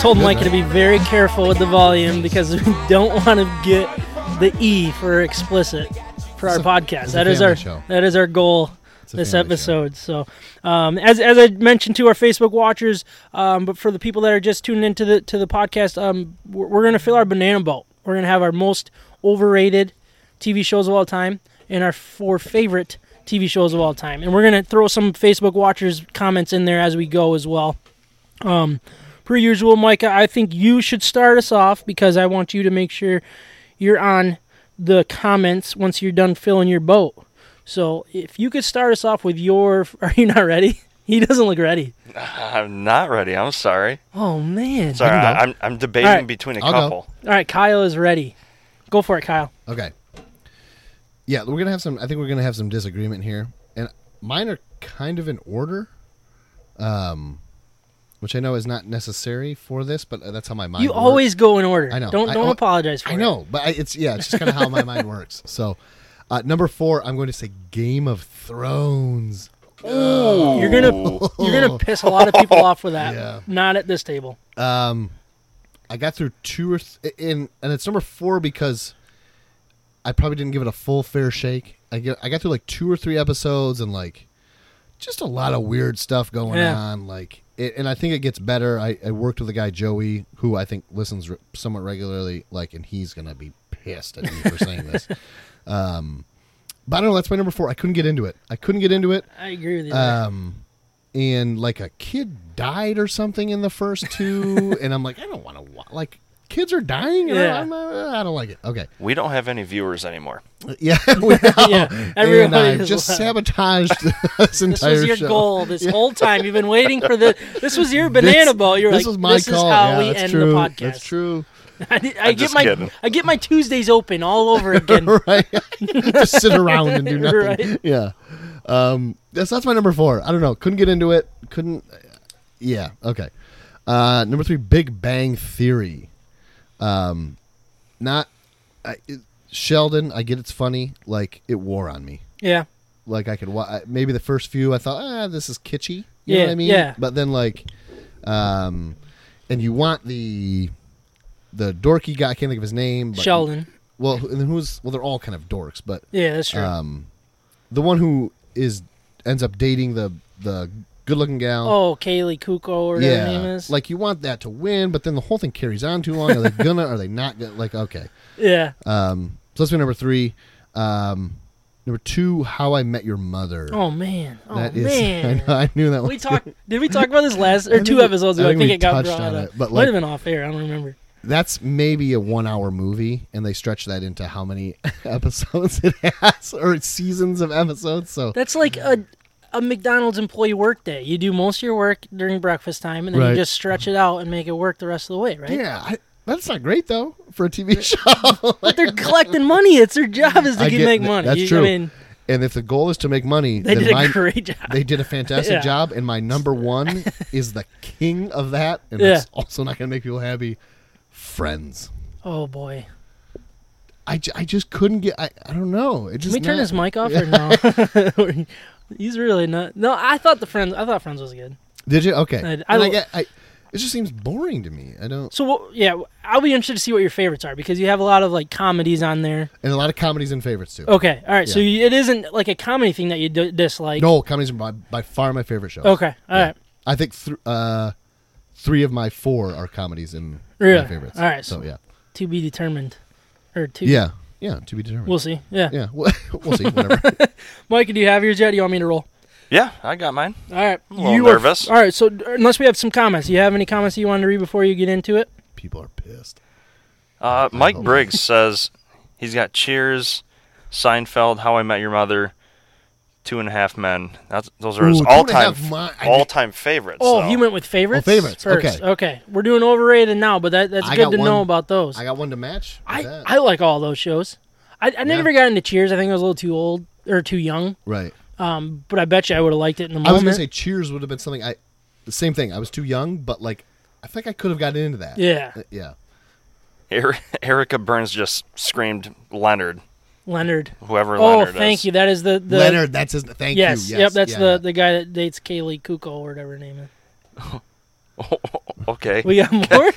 Told Micah to be very careful with the volume because we [LAUGHS] don't want to get the E for explicit for our podcast. That is our show. that is our goal this episode. So, um, as as I mentioned to our Facebook watchers, um, but for the people that are just tuning into the to the podcast, um, we're, we're gonna fill our banana boat. We're gonna have our most overrated TV shows of all time and our four favorite TV shows of all time, and we're gonna throw some Facebook watchers comments in there as we go as well. Um, per usual, Micah, I think you should start us off because I want you to make sure you're on the comments once you're done filling your boat. So if you could start us off with your, [LAUGHS] are you not ready? He doesn't look ready. I'm not ready. I'm sorry. Oh man! Sorry, can go. I, I'm I'm debating All right. between a I'll go. couple. All right, Kyle is ready. Go for it, Kyle. Okay. Yeah, we're gonna have some. I think we're gonna have some disagreement here, and mine are kind of in order. Um, which I know is not necessary for this, but uh, that's how my mind. You works. always go in order. I know. Don't I- don't I- apologize for it. I it. know, but I, it's yeah, it's just kind of how my [LAUGHS] mind works. So, uh, number four, I'm going to say Game of Thrones. You're gonna you're gonna [LAUGHS] piss a lot of people off with that. [LAUGHS] Yeah. Not at this table. Um, I got through two or th- in, and it's number four because I probably didn't give it a full fair shake. I get I got through like two or three episodes and like just a lot of weird stuff going Yeah. on. Like, it, and I think it gets better. I, I worked with a guy Joey who I think listens re- somewhat regularly. Like, and he's gonna be pissed at me for saying this. [LAUGHS] Um, but I don't know. That's my number four. I couldn't get into it. I couldn't get into it. I agree with you. Um, and like a kid died or something in the first two, [LAUGHS] and I'm like, I don't want to like kids are dying. And Yeah. I, I'm, uh, I don't like it. Okay, We don't have any viewers anymore. [LAUGHS] yeah, we [LAUGHS] know. Yeah, and I've just left. sabotaged [LAUGHS] this entire this was your show. goal this whole time. You've been waiting for the. This was your banana This- boat. You're this like, was my this call. is how yeah, we that's end true. the podcast. That's true. I, I get my kidding. I get my Tuesdays open all over again. right? Just sit around and do nothing. Right. Yeah. Um, that's that's my number four. I don't know. Couldn't get into it. Couldn't. Yeah. Okay. Uh, number three, Big Bang Theory. Um, not I, it, Sheldon. I get it's funny. Like it wore on me. yeah, Like I could wa- maybe the first few I thought ah this is kitschy. You Yeah, know what I mean? yeah. But then like, um, and you want the the dorky guy. I can't think of his name. But Sheldon. Well, and then who's well? They're all kind of dorks, but Yeah, that's true. um, the one who is ends up dating the the good looking gal. oh, Kaley Cuoco or whatever yeah, her name is. like you want that to win, but then the whole thing carries on too long. Are they gonna? Are they not gonna? Like okay, yeah. um, so that's my number three. Um, number two, How I Met Your Mother. Oh man. Oh That is- [LAUGHS] man. I, know, I knew that. We was talked. Did we talk about this last [LAUGHS] or two we- episodes ago? I think we it got touched brought on up. it, but, Might like- have been off air. I don't remember. That's maybe a one hour movie, and they stretch that into how many [LAUGHS] episodes it has, or seasons of episodes. So That's like a a McDonald's employee work day. You do most of your work during breakfast time, and then Right. you just stretch it out and make it work the rest of the way, right? yeah, I, that's not great though for a TV [LAUGHS] show. But they're collecting money. It's their job is to get, make money. That's You- true. I mean, And if the goal is to make money, they then did a great [LAUGHS] job. they did a fantastic Yeah. job. And my number [LAUGHS] one is the king of that, and Yeah. it's also not going to make people happy. Friends. oh boy. I, I just couldn't get. I, I don't know. It Can we turn not- his mic off [LAUGHS] or no? [LAUGHS] He's really not. No, I thought the friends. I thought Friends was good. Did you? Okay. I- And I I, get. I. It just seems boring to me. I don't. So what- yeah, I'll be interested to see what your favorites are because you have a lot of like comedies on there. And a lot of comedies and favorites too. Okay, all right. So you, it isn't like a comedy thing that you d- dislike. no, comedies are by, by far my favorite shows. Okay, all right. I think th- uh, three of my four are comedies and Really? my favorites. All right, So so- yeah. To be determined, or to Yeah. Yeah. To be determined. We'll see. Yeah. yeah. We'll, [LAUGHS] we'll see. Whatever. [LAUGHS] Mike, do you have yours yet? Do you want me to roll? Yeah, I got mine. All right. a little you are- nervous. all right. So unless we have some comments, do you have any comments you wanted to read before you get into it? People are pissed. Uh, Mike. Briggs says he's got Cheers, Seinfeld, How I Met Your Mother, Two and a Half Men. That's those are his Ooh, Two and a all-time Half Mi- all time favorites. Oh, so. you went with favorites. Oh, favorites, First. okay. Okay. We're doing overrated now, but that, that's I good got to know about those. I got one to match. I, that. I like all those shows. I, I never got into Cheers. I think I was a little too old or too young. right. Um, but I bet you I would have liked it in the moment. I was gonna say Cheers would have been something I. The same thing. I was too young, but like, I think I could have gotten into that. yeah, Uh, yeah. Er- Erica Burns just screamed Leonard, Leonard. whoever Oh, Leonard thank is. you. That is the, the Leonard. That's his. Thank Yes, you. yep. That's yeah, the yeah. the guy that dates Kaley Cuoco or whatever her name is. [LAUGHS] okay. We got more.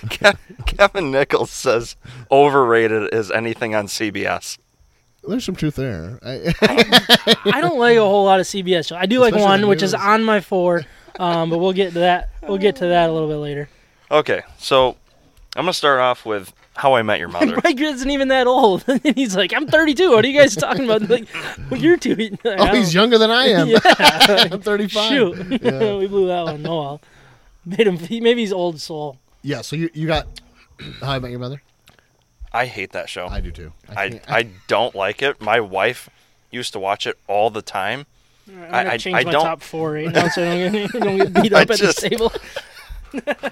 Kevin Nichols says overrated is anything on CBS. There's some truth there. I, I don't [LAUGHS] like a whole lot of CBS shows. I do like one, which is on my four. Um, but we'll get to that. We'll get to that a little bit later. Okay, so I'm gonna start off with How I Met Your [LAUGHS] Mother. Mike isn't even that old, [LAUGHS] and he's like, "I'm 32. What are you guys talking about?" Like, well, you're too. Like, [LAUGHS] oh, he's younger than I am. Yeah. I'm 35. Shoot, Yeah. we blew that one. Oh well. Made him. Maybe he's old soul. Yeah. So you you got [CLEARS THROAT] How I Met Your Mother? I hate that show. I do too. I, can't- I don't like it. My wife used to watch it all the time. I'm I- gonna I- change I my don't- top four right now, so I don't get, don't get beat I up at just- this table.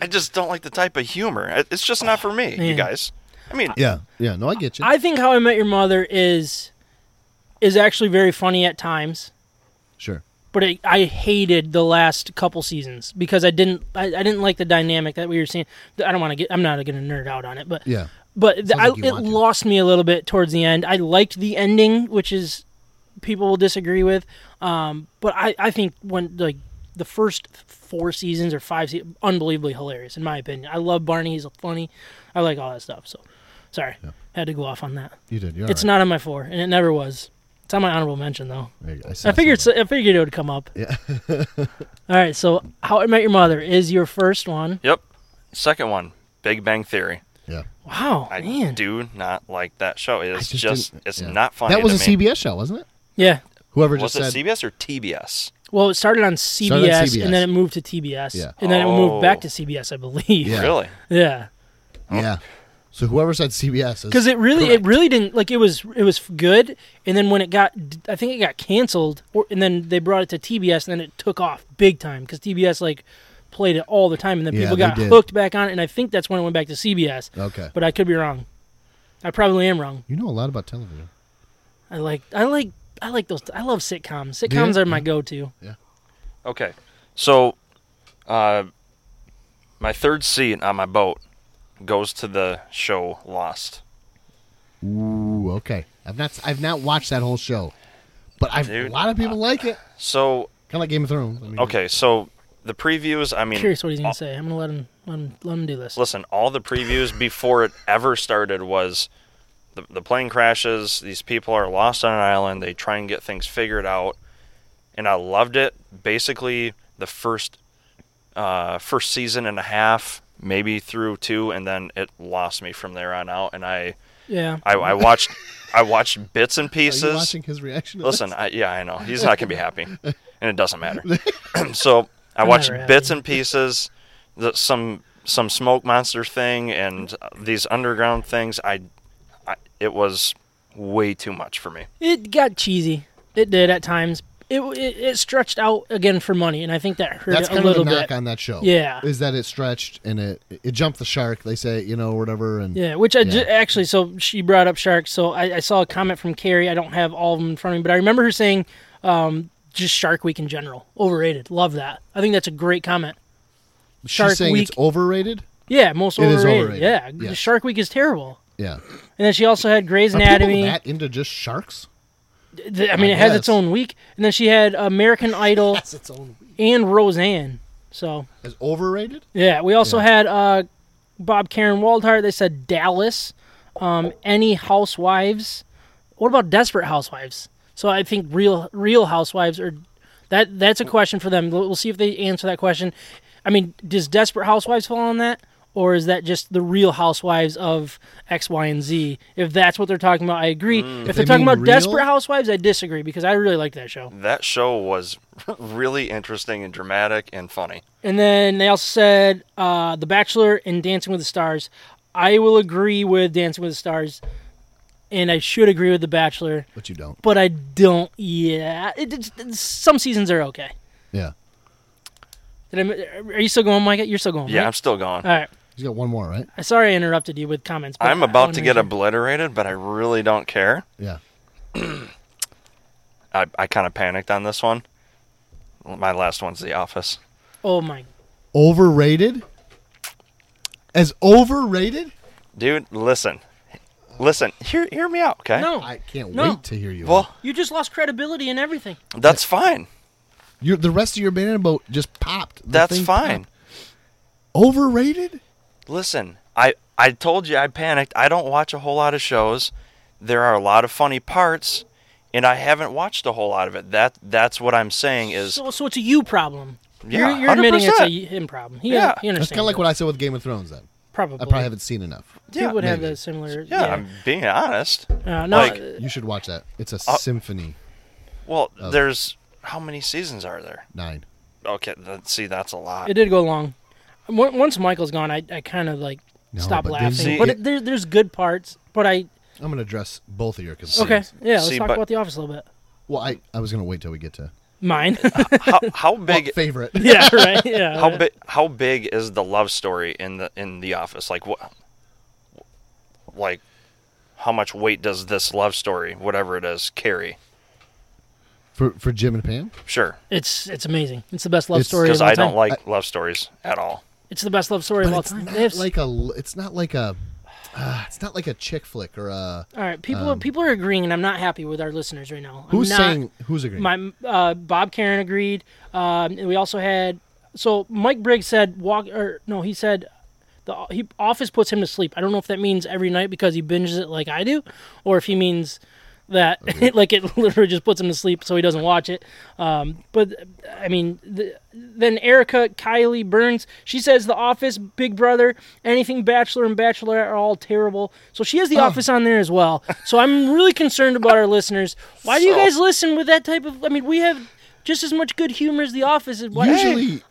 I just don't like the type of humor. It's just not for me, you guys. I mean, Yeah. Yeah. No, I get you. I think How I Met Your Mother is is actually very funny at times. sure. but I, I hated the last couple seasons because I didn't I, I didn't like the dynamic that we were seeing. I don't want to get I'm not going to nerd out on it, but Yeah. but th- Sounds I, like it to. lost me a little bit towards the end. I liked the ending, which is people will disagree with, um, but I, I think when like the first four seasons or five seasons, unbelievably hilarious in my opinion. I love Barney; he's funny. I like all that stuff. So, sorry, had to go off on that. You did. You're it's all not on my four, and it never was. It's on my honorable mention though. right. There. I figured saw I figured it would come up. Yeah. [LAUGHS] All right, so How I Met Your Mother is your first one. Yep. Second one, Big Bang Theory. Yeah. Wow, I man. do not like that show. It is I just just, it's yeah. not funny. That was a me. CBS show, wasn't it? Yeah. Whoever Was just it said CBS or TBS? Well, it started on CBS, Started on CBS. and then it moved to TBS, Yeah. and then it moved back Oh. to CBS, I believe. Yeah. Really? Yeah. Yeah. So whoever said CBS is because it really correct. it really didn't like it was it was good and then when it got i think it got canceled or, and then they brought it to tbs and then it took off big time because tbs like played it all the time and then Yeah, people got hooked back on it and i think that's when it went back to cbs Okay. but i could be wrong i probably am wrong You know a lot about television. i like i like i like those i love sitcoms you? sitcoms are my Yeah. go-to Yeah. Okay. So, uh, my third seat on my boat goes to the show Lost. Ooh, okay. I've not I've not watched that whole show, but I've, a lot of people like it. So, Kind of like Game of Thrones. I mean, okay, so the previews, I mean, curious what he's gonna all- say i'm gonna let him let him, let him do this listen, all the previews before it ever started was the, the plane crashes, these people are lost on an island, they try and get things figured out, and I loved it. Basically, the first uh, first season and a half, maybe through two, and then it lost me from there on out, and I yeah I, I watched I watched bits and pieces. watching his reaction? Listen. I, yeah, I know he's not gonna be happy, and it doesn't matter. [LAUGHS] [CLEARS THROAT] so I I'm watched bits happy. and pieces, the, some some smoke monster thing, and uh, these underground things. I, I it was way too much for me. it got cheesy it did at times it, it, it stretched out again for money and i think that hurt That's it a kind of little the knock bit on that show. Yeah. is that it stretched and it it jumped the shark. They say you know whatever and Yeah, which I ju- actually, so she brought up sharks. So I, I saw a comment from Carrie. I don't have all of them in front of me, but I remember her saying um, just Shark Week in general. Overrated. Love that. I think that's a great comment. Shark she's saying Week. it's overrated. Yeah, most It is overrated. overrated. Yeah, Yeah. Shark Week is terrible. Yeah, And then she also had Grey's Are people Anatomy. that into just sharks? Th- I mean, I it has its own week. And then she had American [LAUGHS] Idol That's its own. and Roseanne. So Is overrated? Yeah, we also Yeah. had uh, Bob Karen Waldhart. They said Dallas. Um, any Housewives? What about Desperate Housewives? So I think real Real Housewives are that. That's a question for them. We'll we'll see if they answer that question. I mean, does Desperate Housewives fall on that, or is that just the Real Housewives of X, Y, and Z? If that's what they're talking about, I agree. if They they're talking about real? Desperate Housewives, I disagree because I really like that show. That show was [LAUGHS] really interesting and dramatic and funny. And then they also said uh, The Bachelor and Dancing with the Stars. I will agree with Dancing with the Stars, and I should agree with The Bachelor, But you don't. but I don't. Yeah, it, it's, it's- some seasons are okay. Yeah, Did I, are you still going, Mike? You're still going. Yeah, I'm still going. All right. He's got one more, right? Uh, sorry, I interrupted you with comments. but I'm about wanna get sure. obliterated, but I really don't care. Yeah. [CLEARS THROAT] I, I kind of panicked on this one. My last one's The Office. Oh my! Overrated? As overrated? Dude, listen. Listen, hear hear me out, okay? No, I can't No. wait to hear you. Well, you just lost credibility and everything. that's fine. You're, the rest of your banana boat just popped. The That's fine. popped. Overrated? Listen, I I told you I panicked. I don't watch a whole lot of shows. There are a lot of funny parts, and I haven't watched a whole lot of it. That that's what I'm saying is So, so it's a you problem. Yeah, you're, you're admitting it's a him problem. He, Yeah. he understands. That's kind of like what I said with Game of Thrones. Then probably. I probably haven't seen enough. He would have maybe. the similar. yeah, I'm being honest. Uh, no, like- uh, You should watch that. It's a Uh, symphony. Well, Of- there's how many seasons are there? Nine. Okay, see that's a lot. It did go long. Once once Michael's gone, I, I kind of like No, stopped but laughing. see- but it, there, there's good parts. But I I'm going to address both of your concerns. okay, yeah. Let's See, talk but- about the office a little bit. Well, I, I was going to wait till we get to Mine. how [LAUGHS] how big favorite. [LAUGHS] yeah, right. [LAUGHS] Yeah. how big how big is the love story in the in the office? Like what? Like how much weight does this love story, whatever it is, carry? For for Jim and Pam. Sure, It's it's amazing. It's the best love It's- story of because all I time. don't like love stories at all. It's the best love story of all it's time. not like a. It's not like a. [SIGHS] Uh, it's not like a chick flick or a. all right, people um, people are agreeing, and I'm not happy with our listeners right now. I'm Who's not- saying? Who's agreeing? My uh, Bob Karen agreed, um, and we also had so Mike Briggs said walk or no, he said the he, Office puts him to sleep. I don't know if that means every night because he binges it like I do, or if he means that [LAUGHS] like it [LAUGHS] literally just puts him to sleep so he doesn't watch it. Um, but I mean, the, then Erica Kylie Burns, she says The Office, Big Brother, anything Bachelor and Bachelorette are all terrible. So she has The Oh. Office on there as well. [LAUGHS] So I'm really concerned about our listeners. Why do you guys listen with that type of? I mean, we have just as much good humor as The Office. Why, usually,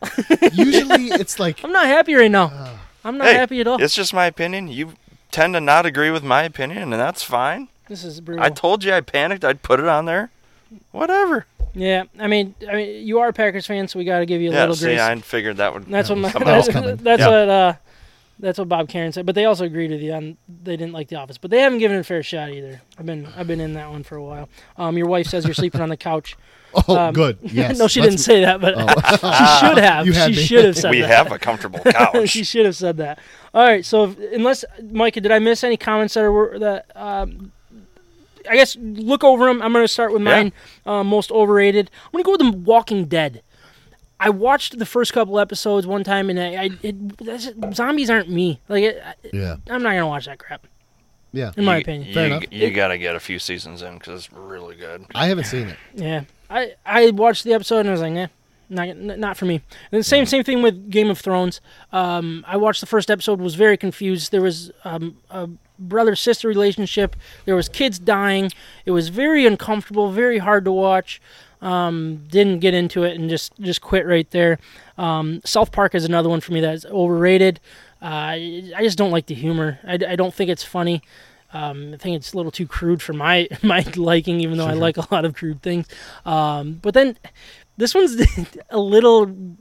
usually it's like I'm not happy right now. I'm not hey, happy at all. it's just my opinion. You tend to not agree with my opinion, and that's fine. This is brutal. I told you I panicked. I'd put it on there. Whatever. yeah, I mean, I mean, you are a Packers fan, so we got to give you a Yeah. little See, grace. I figured that would. That's what my, that's, [LAUGHS] that's Yeah. what uh, that's what Bob Karen said. But they also agreed with you on they didn't like The Office, but they haven't given it a fair shot either. I've been I've been in that one for a while. Um, your wife says you're sleeping on the couch. [LAUGHS] oh, Um, good. [LAUGHS] Yes. no, she Let's- didn't say that, but Oh. she should have. You had she me. should have said we that. have a comfortable couch. she should have said that. All right, so if, unless Micah, did I miss any comments that are that? Um, I guess look over them. I'm going to start with Yeah. mine. Uh, most overrated. I'm going to go with The Walking Dead. I watched the first couple episodes one time, and I, I it, that's, zombies aren't me. Like it, I, Yeah. I'm not going to watch that crap. Yeah. In my You- opinion. Fair you, enough. you got to get a few seasons in because it's really good. I haven't seen it. [LAUGHS] Yeah, I I watched the episode and I was like, nah, not not for me. And the same same thing with Game of Thrones. Um, I watched the first episode, was very confused. There was um, a brother sister relationship. There was kids dying. It was very uncomfortable, very hard to watch. Um, didn't get into it and just just quit right there. Um, South Park is another one for me that's overrated. Uh, I just don't like the humor. I, I don't think it's funny. Um, I think it's a little too crude for my [LAUGHS] my liking, even though I like a lot of crude things. Um, but then this one's [LAUGHS] a little, and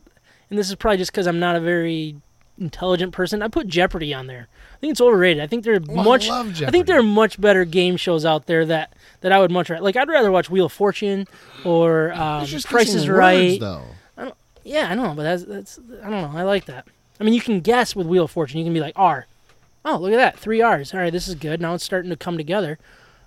this is probably just because I'm not a very intelligent person. I put Jeopardy on there. I think it's overrated. I think there are Oh, I much. love I think there are much better game shows out there that that I would much rather like. I'd rather watch Wheel of Fortune or um, just Price is words, Right. though. Yeah, I know, but that's that's I don't know. I like that. I mean, you can guess with Wheel of Fortune. You can be like R. Oh, look at that, three R's. All right, this is good. Now it's starting to come together.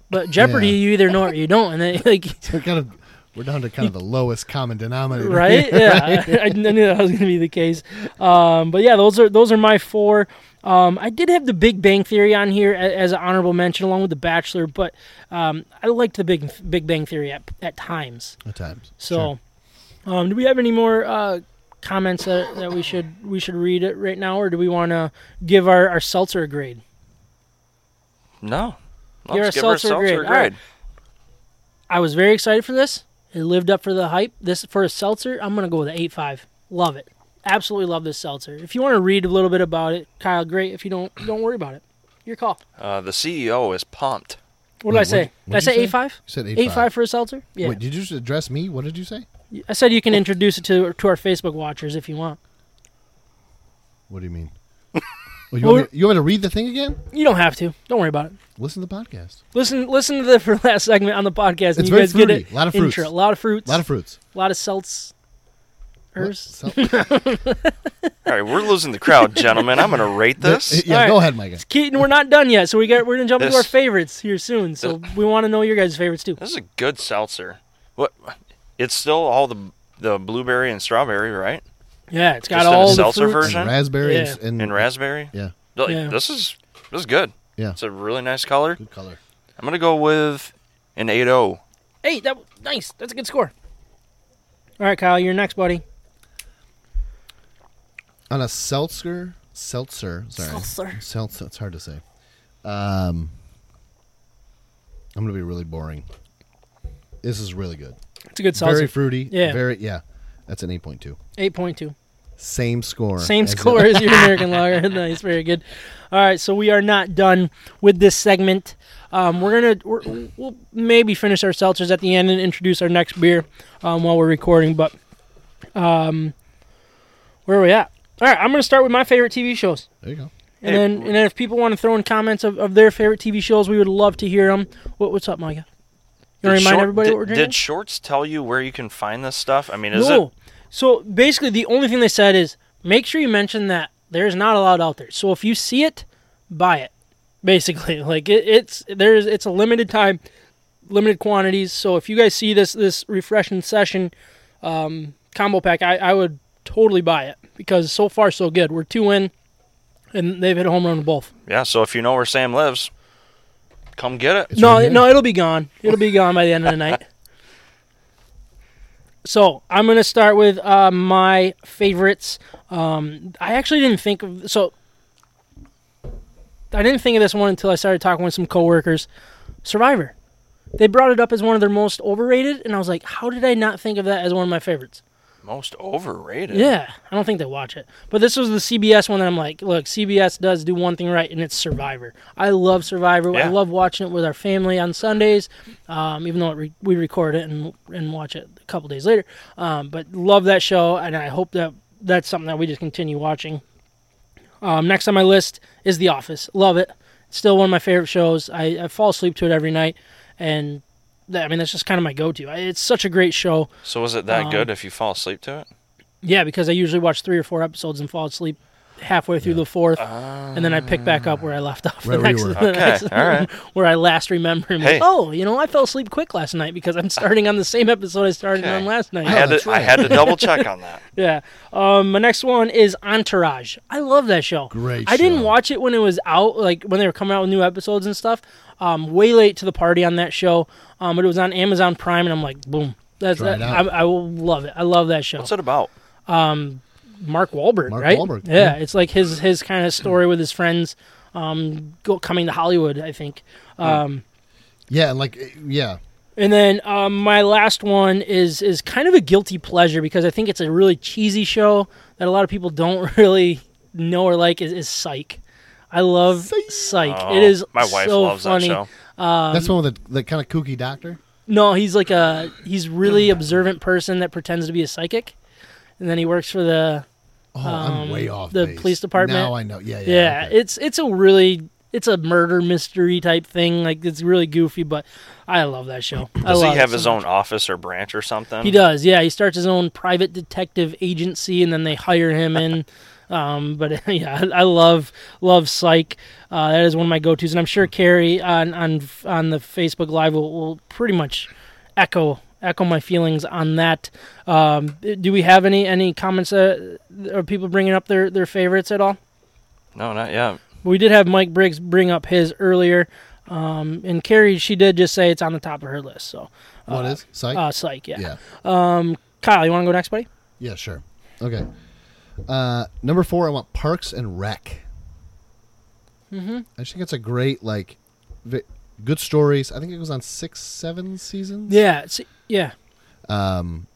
But Jeopardy, Yeah. you either know it or you don't, and then [LAUGHS] like [LAUGHS] kind of we're down to kind of the lowest common denominator. right? [LAUGHS] Yeah, I, I knew that was going to be the case. Um, but yeah, those are those are my four. Um, I did have the Big Bang Theory on here a- as an honorable mention, along with The Bachelor. But um, I liked the Big Big Bang Theory at at times. At times. So, um, do we have any more uh, comments that, that we should we should read it right now, or do we want to give our, our seltzer a grade? No. You're Let's a give her a seltzer seltzer grade. grade. All right. I was very excited for this. It lived up for the hype. This for a seltzer, I'm gonna go with an eight five. Love it. Absolutely love this seltzer. If you want to read a little bit about it, Kyle, great. If you don't, don't worry about it. Your call. Uh, the CEO is pumped. What did Wait, I say? what- did I what'd you say say? eight five? You said eight, Eight five for a seltzer? Yeah. Wait, did you just address me? What did you say? I said you can introduce it to to our Facebook watchers if you want. What do you mean? Well, you, want me, you want me to read the thing again? You don't have to. Don't worry about it. Listen to the podcast. Listen, listen to the [LAUGHS] for last segment on the podcast, and It's you very guys get fruity. it. A lot of intro. fruits. A lot of fruits. A lot of fruits. a lot of seltz. What? Hers. So- [LAUGHS] All right, we're losing the crowd, gentlemen. I'm going to rate this. yeah, All right. go ahead, Micah. Keaton, we're not done yet, so we got we're gonna jump into our This- favorites here soon. So we want to know your guys' favorites too. This is a good seltzer. What? It's still all the the blueberry and strawberry, right? Yeah, it's got Just in a all the seltzer fruits. version? And raspberry Yeah. and, and, And raspberry. Yeah, Like, Yeah. This is this is good. Yeah. It's a really nice color. good color. I'm gonna go with an oh. 8-0. Hey, that nice. That's a good score. All right, Kyle, you're next, buddy. On a seltzer, seltzer, sorry, Seltzer. seltzer. It's hard to say. Um, I'm gonna be really boring. This is really good. It's a good seltzer. Very fruity. Yeah. Very yeah. That's an eight point two. Eight point two. Same score. Same score as your [LAUGHS] American Lager. [LAUGHS] Nice, very good. All right, so we are not done with this segment. Um, we're gonna we're, we'll maybe finish our seltzers at the end and introduce our next beer um, while we're recording. But um, where are we at? All right, I'm gonna start with my favorite TV shows, There you go. and Hey. then and then if people want to throw in comments of, of their favorite TV shows, we would love to hear them. What, what's up, Micah? You You want to Did remind Short- everybody did, what we're drinking? Did Shorts tell you where you can find this stuff? I mean, is no. it? So basically, the only thing they said is make sure you mention that there's not allowed out there. So if you see it, buy it. [LAUGHS] Basically, like it, it's there's it's a limited time, limited quantities. So if you guys see this this refreshing session um, combo pack, I, I would totally buy it because so far so good. We're two in, and they've hit a home run with both. Yeah. So if you know where Sam lives, come get it. It's no, right no, it'll be gone. It'll be gone by the end of the night. [LAUGHS] So I'm gonna start with uh, my favorites. Um, I actually didn't think of so. I didn't think of this one until I started talking with some coworkers. Survivor. They brought it up as one of their most overrated, and I was like, "How did I not think of that as one of my favorites?" Most overrated. Yeah, I don't think they watch it. But this was the CBS one that I'm like, look, CBS does do one thing right, and it's Survivor. I love Survivor. I love watching it with our family on Sundays, um, even though it re- we record it and and watch it a couple days later. Um, but love that show, and I hope that that's something that we just continue watching. Um, next on my list is The Office. Love it. Still one of my favorite shows. I, I fall asleep to it every night, and I mean that's just kind of my go-to. It's such a great show. So was it that Um, good if you fall asleep to it? Yeah, because I usually watch three or four episodes and fall asleep halfway through the fourth, and then I pick back up where I left off. Right the where next, were. [LAUGHS] the Okay, next- all right. [LAUGHS] where I last remember him. Hey. Oh, you know, I fell asleep quick last night because I'm starting on the same episode I started Okay. on last night. I had that's to. I had to double check [LAUGHS] on that. Yeah. Um, my next one is Entourage. I love that show. Great I didn't watch it when it was out, like when they were coming out with new episodes and stuff. Um, way late to the party on that show. Um, but it was on Amazon Prime, and I'm like, boom. That's Try it that, out. I, I will love it. I love that show. What's it about? Mark Wahlberg, Mark right? Wahlberg, Yeah, yeah. it's like his his kind of story with his friends um, go, coming to Hollywood, I think. Um, Yeah, and like yeah, and then um, my last one is is kind of a guilty pleasure because I think it's a really cheesy show that a lot of people don't [LAUGHS] really know or like. Is, is Psych. I love Psych. Oh, it is my wife so loves funny. that show. that's one with the, the kind of kooky doctor. No, he's like a he's really observant person that pretends to be a psychic, and then he works for the Oh, I'm Um, way off. the base. police department? Now I know. Yeah, yeah. Yeah, okay. it's it's a really it's a murder mystery type thing. Like it's really goofy, but I love that show. I Does he have it his so own much. office or branch or something? He does. Yeah, he starts his own private detective agency, and then they hire him in. [LAUGHS] Um, but [LAUGHS] yeah, I I love love Psych. Uh, that is one of my go tos, and I'm sure Carrie on on on the Facebook Live will, will pretty much echo echo my feelings on that. Um, do we have any any comments? Uh, are people bringing up their their favorites at all? No, not yet. We did have Mike Briggs bring up his earlier, um, and Carrie she did just say it's on the top of her list. So What uh, is psych? uh, Psych? Yeah. yeah. Kyle, you want to go next, buddy? Yeah, sure. Okay. Uh, number four, I want Parks and Rec. Mm-hmm. I just think it's a great, like, vi- good stories. I think it was on six, seven seasons. Yeah. It's, yeah. Um,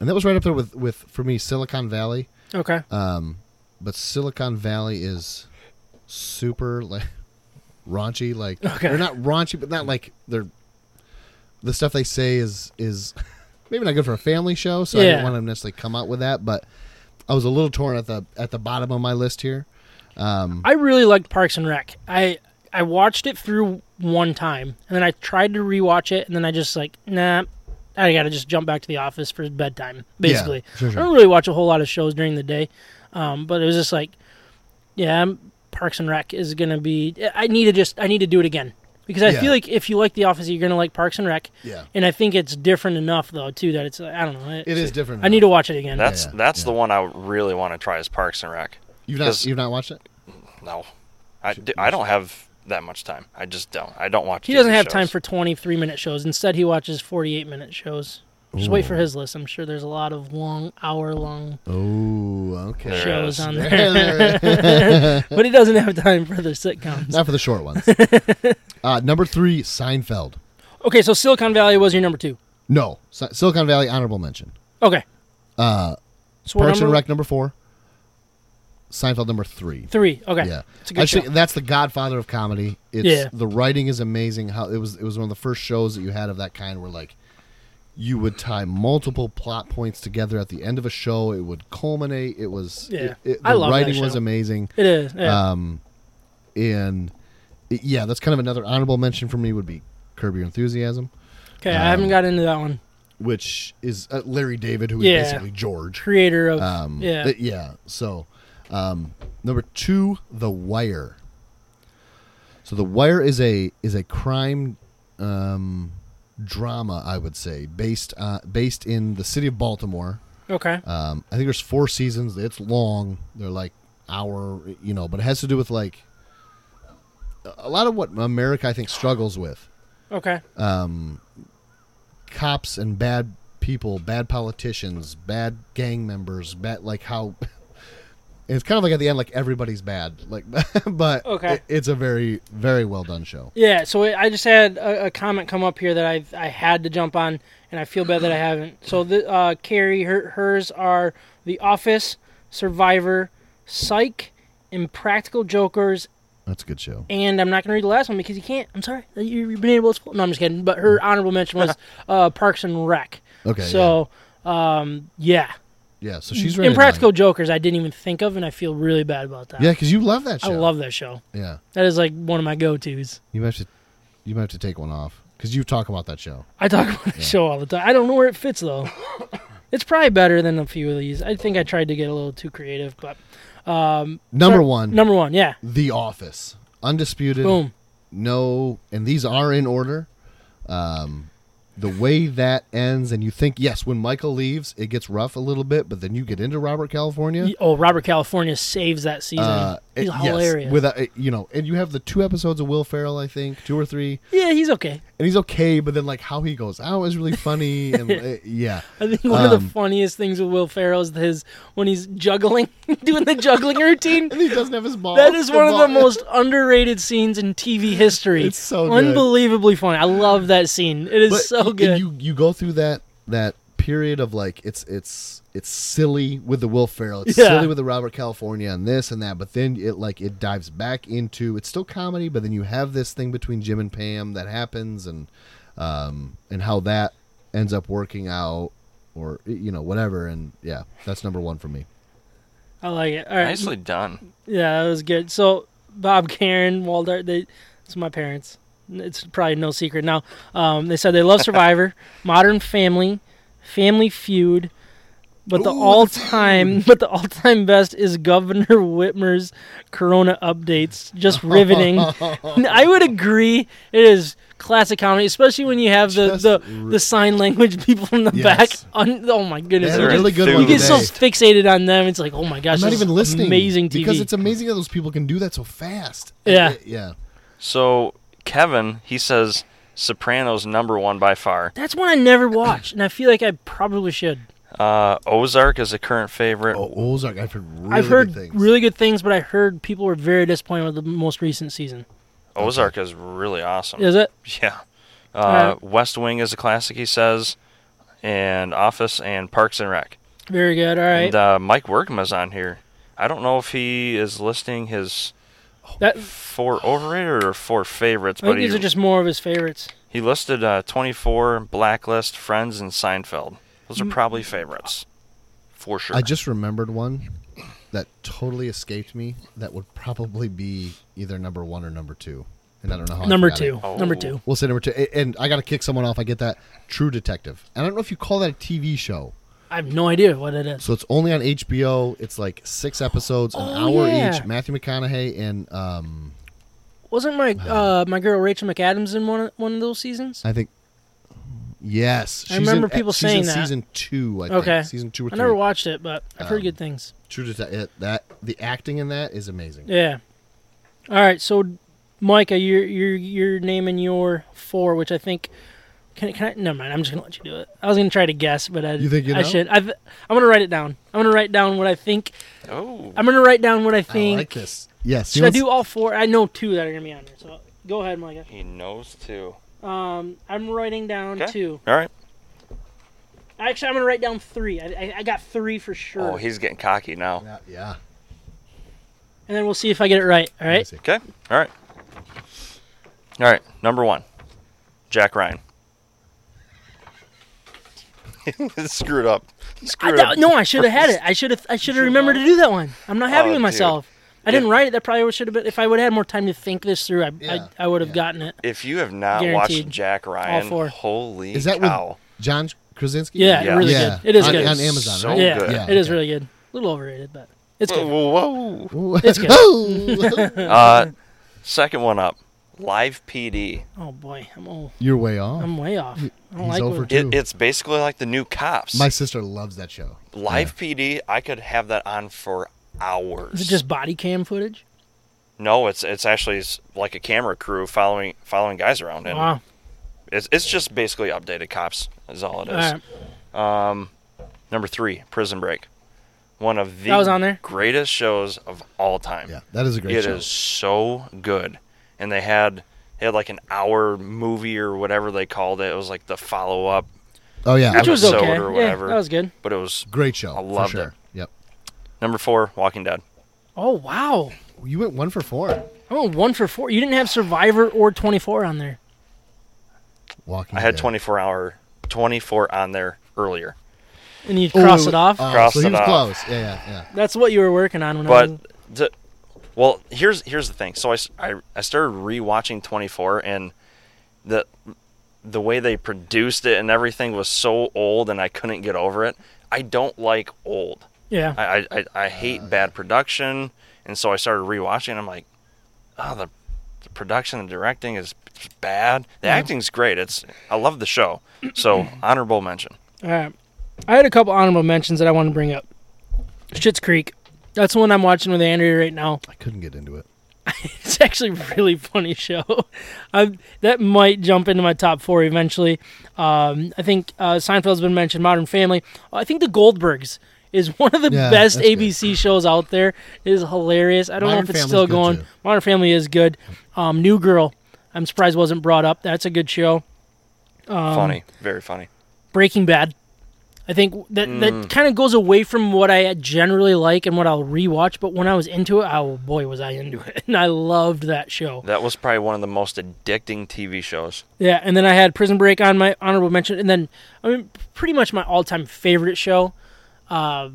and that was right up there with, with for me, Silicon Valley. Okay. Um, but Silicon Valley is super like raunchy. Like Okay. they're not raunchy, but not like they're the stuff they say is is [LAUGHS] maybe not good for a family show. So I Yeah. didn't want to necessarily come out with that. But I was a little torn at the at the bottom of my list here. Um, I really liked Parks and Rec. I I watched it through one time, and then I tried to rewatch it, and then I just like nah. I gotta just jump back to the office for bedtime. Basically, sure, sure. I don't really watch a whole lot of shows during the day, um, but it was just like, yeah, Parks and Rec is gonna be. I need to just I need to do it again because I Yeah. feel like if you like The Office, you're gonna like Parks and Rec. yeah, And I think it's different enough though too that it's I don't know. it is different. I need to watch it again. That's yeah, that's yeah. the one I really want to try is Parks and Rec. You've not 'cause- you've not watched it. No, I, d- I don't have that much time. I just don't. I don't watch. He doesn't have shows. time for 23 minute shows. Instead, he watches 48 minute shows. Just wait for his list. I'm sure there's a lot of long, hour long Oh, okay. Shows on There- there. [LAUGHS] there- but he doesn't have time for the sitcoms. not for the short ones. [LAUGHS] uh, number three, Seinfeld. Okay, so Silicon Valley was your number two. No, Si- Silicon Valley honorable mention. Okay. Uh, So what Parks and number? Rec number four. Seinfeld number three. Three. Okay. Yeah, It's a good actually, show. that's the Godfather of comedy. It's, Yeah. the writing is amazing. How it was, it was one of the first shows that you had of that kind, where like you would tie multiple plot points together at the end of a show. It would culminate. It was, Yeah. it, it- the I love that writing was amazing. It is. Yeah. Um, and it- yeah, that's kind of another honorable mention for me would be Curb Your Enthusiasm. Okay, I haven't got into that one. which is uh, Larry David, who is Yeah. basically George. Creator of Um, yeah. th- yeah. So, um, number two, The Wire. So, The Wire is a is a crime um, drama, I would say, based uh, based in the city of Baltimore. okay. Um, I think there's four seasons. It's long. They're like hour, you know, but it has to do with like a lot of what America I think struggles with Okay. um, cops and bad people, bad politicians, bad gang members, bad like how it's kind of like at the end like everybody's bad, like [LAUGHS] but Okay. it- it's a very very well done show. Yeah, so I just had a, a comment come up here that I I had to jump on, and I feel bad that I [CLEARS THROAT] haven't. So the uh, Carrie, her, hers are The Office, Survivor, Psych, Impractical Jokers, That's a good show. and I'm not going to read the last one because you can't. I'm sorry, you, you've been able to. No, I'm just kidding. But her [LAUGHS] honorable mention was uh, Parks and Rec. Okay, So, um, yeah, Yeah, so she's in Impractical line. Jokers. I didn't even think of, and I feel really bad about that. Yeah, because you love that show. I love that show. Yeah, That is like one of my go-tos. you might have to you might have to take one off because you talk about that show. I talk about the show all the time. I don't know where it fits though. [LAUGHS] it's probably better than a few of these. I think I tried to get a little too creative, but um, Number sorry, one, number one, yeah, The Office, undisputed. boom. no, and these are in order. Um, the way that ends, and you think yes, when Michael leaves, it gets rough a little bit, but then you get into Robert California. Oh, Robert California saves that season. Uh, he's it- yes, hilarious. Without uh, you know, and you have the two episodes of Will Ferrell, I think, two or three, yeah, he's okay. and he's okay. But then like how he goes out is really funny, and [LAUGHS] uh, yeah, I think one of the Um, funniest things with Will Ferrell is his when he's juggling, [LAUGHS] doing the juggling routine. and he doesn't have his ball. That is one of the most underrated scenes in TV history. [LAUGHS] It's so good. unbelievably funny. I love that scene. It is But so [LAUGHS] and good. You you go through that that period of like it's it's it's silly with the Will Ferrell, it's Yeah. silly with the Robert California and this and that, but then it like it dives back into it's still comedy, but then you have this thing between Jim and Pam that happens and um and how that ends up working out or you know whatever and yeah, that's number one for me. I like it. All right, Nicely done. Yeah, that was good. So Bob, Karen, Waldart, they it's my parents. It's probably no secret now. Um, they said they love Survivor, [LAUGHS] Modern Family, Family Feud, but the Ooh, the [LAUGHS] all-time but the all-time best is Governor Whitmer's Corona updates. Just riveting. [LAUGHS] I would agree. It is classic comedy, especially when you have the Just the, ri- the sign language people in the back. Yes. On, oh my goodness, They had They're a really good You one you get so today. fixated on them. It's like, oh my gosh, I'm not this even is listening Amazing TV because it's amazing that those people can do that so fast. Yeah. yeah. So Kevin, he says Sopranos number one by far. That's one I never watched, and I feel like I probably should. Uh, Ozark is a current favorite. Oh, Ozark, I've heard really I've heard good things. really good things, but I heard people were very disappointed with the most recent season. Ozark is really awesome. Is it? Yeah. Uh, Alright. West Wing is a classic, he says, and Office and Parks and Rec. Very good. All right. And uh, Mike Workman's on here. I don't know if he is listing his that, four overrated or four favorites, I think but these he, are just more of his favorites. he listed uh, 24, Blacklist, Friends, and Seinfeld. Those Mm. are probably favorites. For sure. I just remembered one that totally escaped me. That would probably be either number one or number two, and I don't know how. Number forgot two. Oh. Number two. We'll say number two, and I got to kick someone off. I get that. True Detective, and I don't know if you call that a TV show. I have no idea what it is. So it's only on HBO. It's like six episodes, an Oh, hour yeah. each. Matthew McConaughey and um, Wasn't my uh, my girl Rachel McAdams in one of, one of those seasons? I think. Yes, I remember in, people she's saying in that. Season two, I Okay. think. Season two or I three. never watched it, but I've heard Um, good things. True Detective. That the acting in that is amazing. Yeah. All right, so Micah, you're you're you're naming your four, which I think. Can, I- can I? Never mind. I'm just gonna let you do it. I was gonna try to guess, but I. You think you I should. I've, I'm gonna write it down. I'm gonna write down what I think. oh. I'm gonna write down what I I think. like this. Yes. Should I do all four? I know two that are gonna be on there. So go ahead, Micah. He knows two. Um, I'm writing down Okay. two. All right. Actually, I'm gonna write down three. I, I, I got three for sure. Oh, he's getting cocky now. Yeah. yeah. and then we'll see if I get it right. All Let me right. see. Okay. All right. All right. Number one, Jack Ryan. [LAUGHS] Screw it up. I, Screw it that- up. no, I should have had it. I should have. I should have rememred to do that one. I'm not happy Oh, with dude. myself. I didn't write it. That probably should have been. If I would have had more time to think this through, I Yeah, I, I would have yeah. gotten it. If you have not Guaranteed. watched Jack Ryan, four. holy Is that cow! with John Krasinski? Yeah, Yeah. really Yeah. good. It is on, good. on Amazon, So right? yeah, good. Yeah, it is okay. really good. A little overrated, but it's good. Whoa, whoa. It's good. [LAUGHS] Oh! [LAUGHS] Uh, second one up, Live PD. Oh boy, I'm oh, You're way off. I'm way off. I don't He's like over what- Two. It, it's basically like the new cops. My sister loves that show. Live PD, I could have that on for hours. Is it just body cam footage? no, it's it's actually s- like a camera crew following following guys around, and Wow. it's it's just basically updated cops is all it All is. right. Um, number three, Prison Break, one of the That was on there? greatest shows of all time. Yeah, that is a great It show. is so good, and they had they had like an hour movie or whatever they called it. It was like the follow up, Oh yeah, Which was episode okay. or Yeah, whatever. that was good. but it was great show. I loved for it. Yep. number four, Walking Dead. Oh wow. You went one for four. Oh, one for four. You didn't have Survivor or 24 on there. Walking. I had 24 hour, 24 on there earlier. And you Oh, cross it off. Uh, oh, Crossed so he it was off. close. Yeah, yeah, yeah. That's what you were working on when I But was. the, well, here's here's the thing. So I, I, I started rewatching 24 and the the way they produced it and everything was so old and I couldn't get over it. I don't like old. Yeah. I I, I, hate bad production and so I started rewatching. And I'm like, oh, the, the production and directing is bad. The Yeah. acting's great. It's I love the show. So [CLEARS THROAT] honorable mention. All right. I had a couple honorable mentions that I want to bring up. Schitt's Creek. That's the one I'm watching with Andrea right now. I couldn't get into it. [LAUGHS] It's actually a really funny show. [LAUGHS] I, that might jump into my top four eventually. Um, I think uh, Seinfeld's been mentioned. Modern Family. I think The Goldbergs is [LAUGHS] one of the Yeah, best that's good. ABC shows out there. It is hilarious. I don't know if it's Family's still going. too. Modern Family is good. Um, New Girl. I'm surprised wasn't brought up. That's a good show. Um, funny, very funny. Breaking Bad. I think that Mm. that kind of goes away from what I generally like and what I'll rewatch. But when I was into it, oh boy, was I into it, [LAUGHS] and I loved that show. That was probably one of the most addicting TV shows. Yeah, and then I had Prison Break on my honorable mention, and then I mean, pretty much my all-time favorite show. Uh,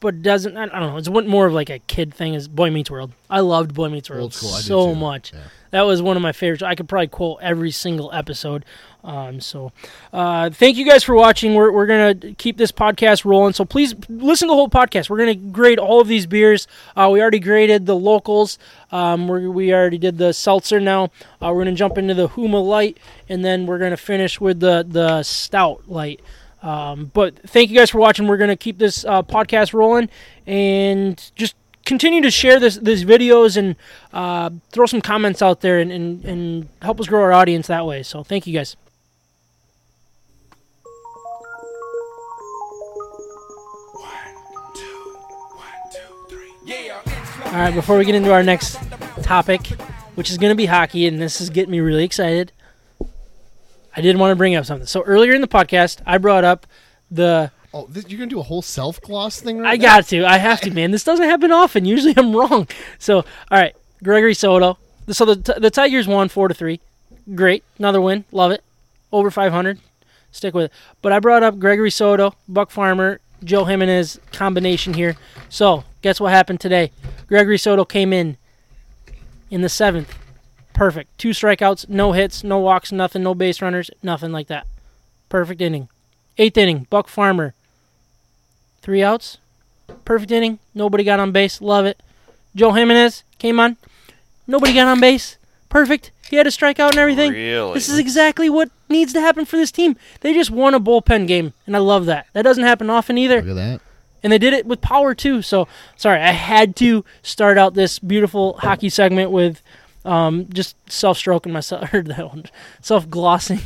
but doesn't I I don't know? It's one more of like a kid thing. Is Boy Meets World. I loved Boy Meets World Old school. So much. Yeah. That was one of my favorites. I could probably quote every single episode. Um, so, uh, thank you guys for watching. We're, we're to keep this podcast rolling. So, please listen to the whole podcast. We're to grade all of these beers. Uh, we already graded the locals. Um, we already did the seltzer now. Uh, we're to jump into the Huma Light, and then we're to finish with the, the Stout Light. Um, but thank you guys for watching. We're to keep this uh, podcast rolling and just continue to share this these videos and uh, throw some comments out there and, and, and help us grow our audience that way. So thank you guys. All right, before we get into our next topic, which is going to be hockey, and this is getting me really excited, I did want to bring up something. So earlier in the podcast, I brought up the. Oh, this, you're gonna do a whole self gloss thing right I now? got to. I have to, man. This doesn't happen often. Usually I'm wrong. So, all right, Gregory Soto. So the the Tigers won four to three. Great, another win. Love it. Over 500. Stick with it. But I brought up Gregory Soto, Buck Farmer, Joe Jimenez combination here. So guess what happened today? Gregory Soto came in in the seventh. Perfect. Two strikeouts, no hits, no walks, nothing, no base runners, nothing like that. Perfect inning. Eighth inning, Buck Farmer. Three outs. Perfect inning. Nobody got on base. Love it. Joe Jimenez came on. Nobody got on base. Perfect. He had a strikeout and everything. Really? This is exactly what needs to happen for this team. They just won a bullpen game, and I love that. That doesn't happen often either. Look at that. And they did it with power too. So sorry, I had to start out this beautiful hockey segment with um, just self stroking myself [LAUGHS] or that one, self glossing.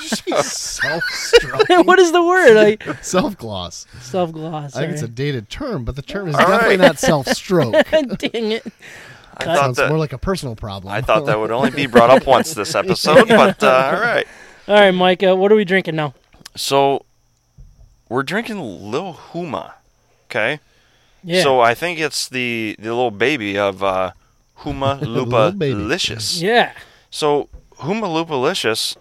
self-stroking. [LAUGHS] what is the word? Like self gloss. self gloss. I think it's a dated term, but the term is All definitely right. not self stroke. [LAUGHS] Dang it. I thought Sounds that more like a personal problem. I thought that would only be brought up once this episode, but uh, all right. All right, Micah, what are we drinking now? So we're drinking Lil Huma. Okay. Yeah. So I think it's the the little baby of uh, Huma [LAUGHS] Lupa. Licious. yeah. So Huma Lupa Licious,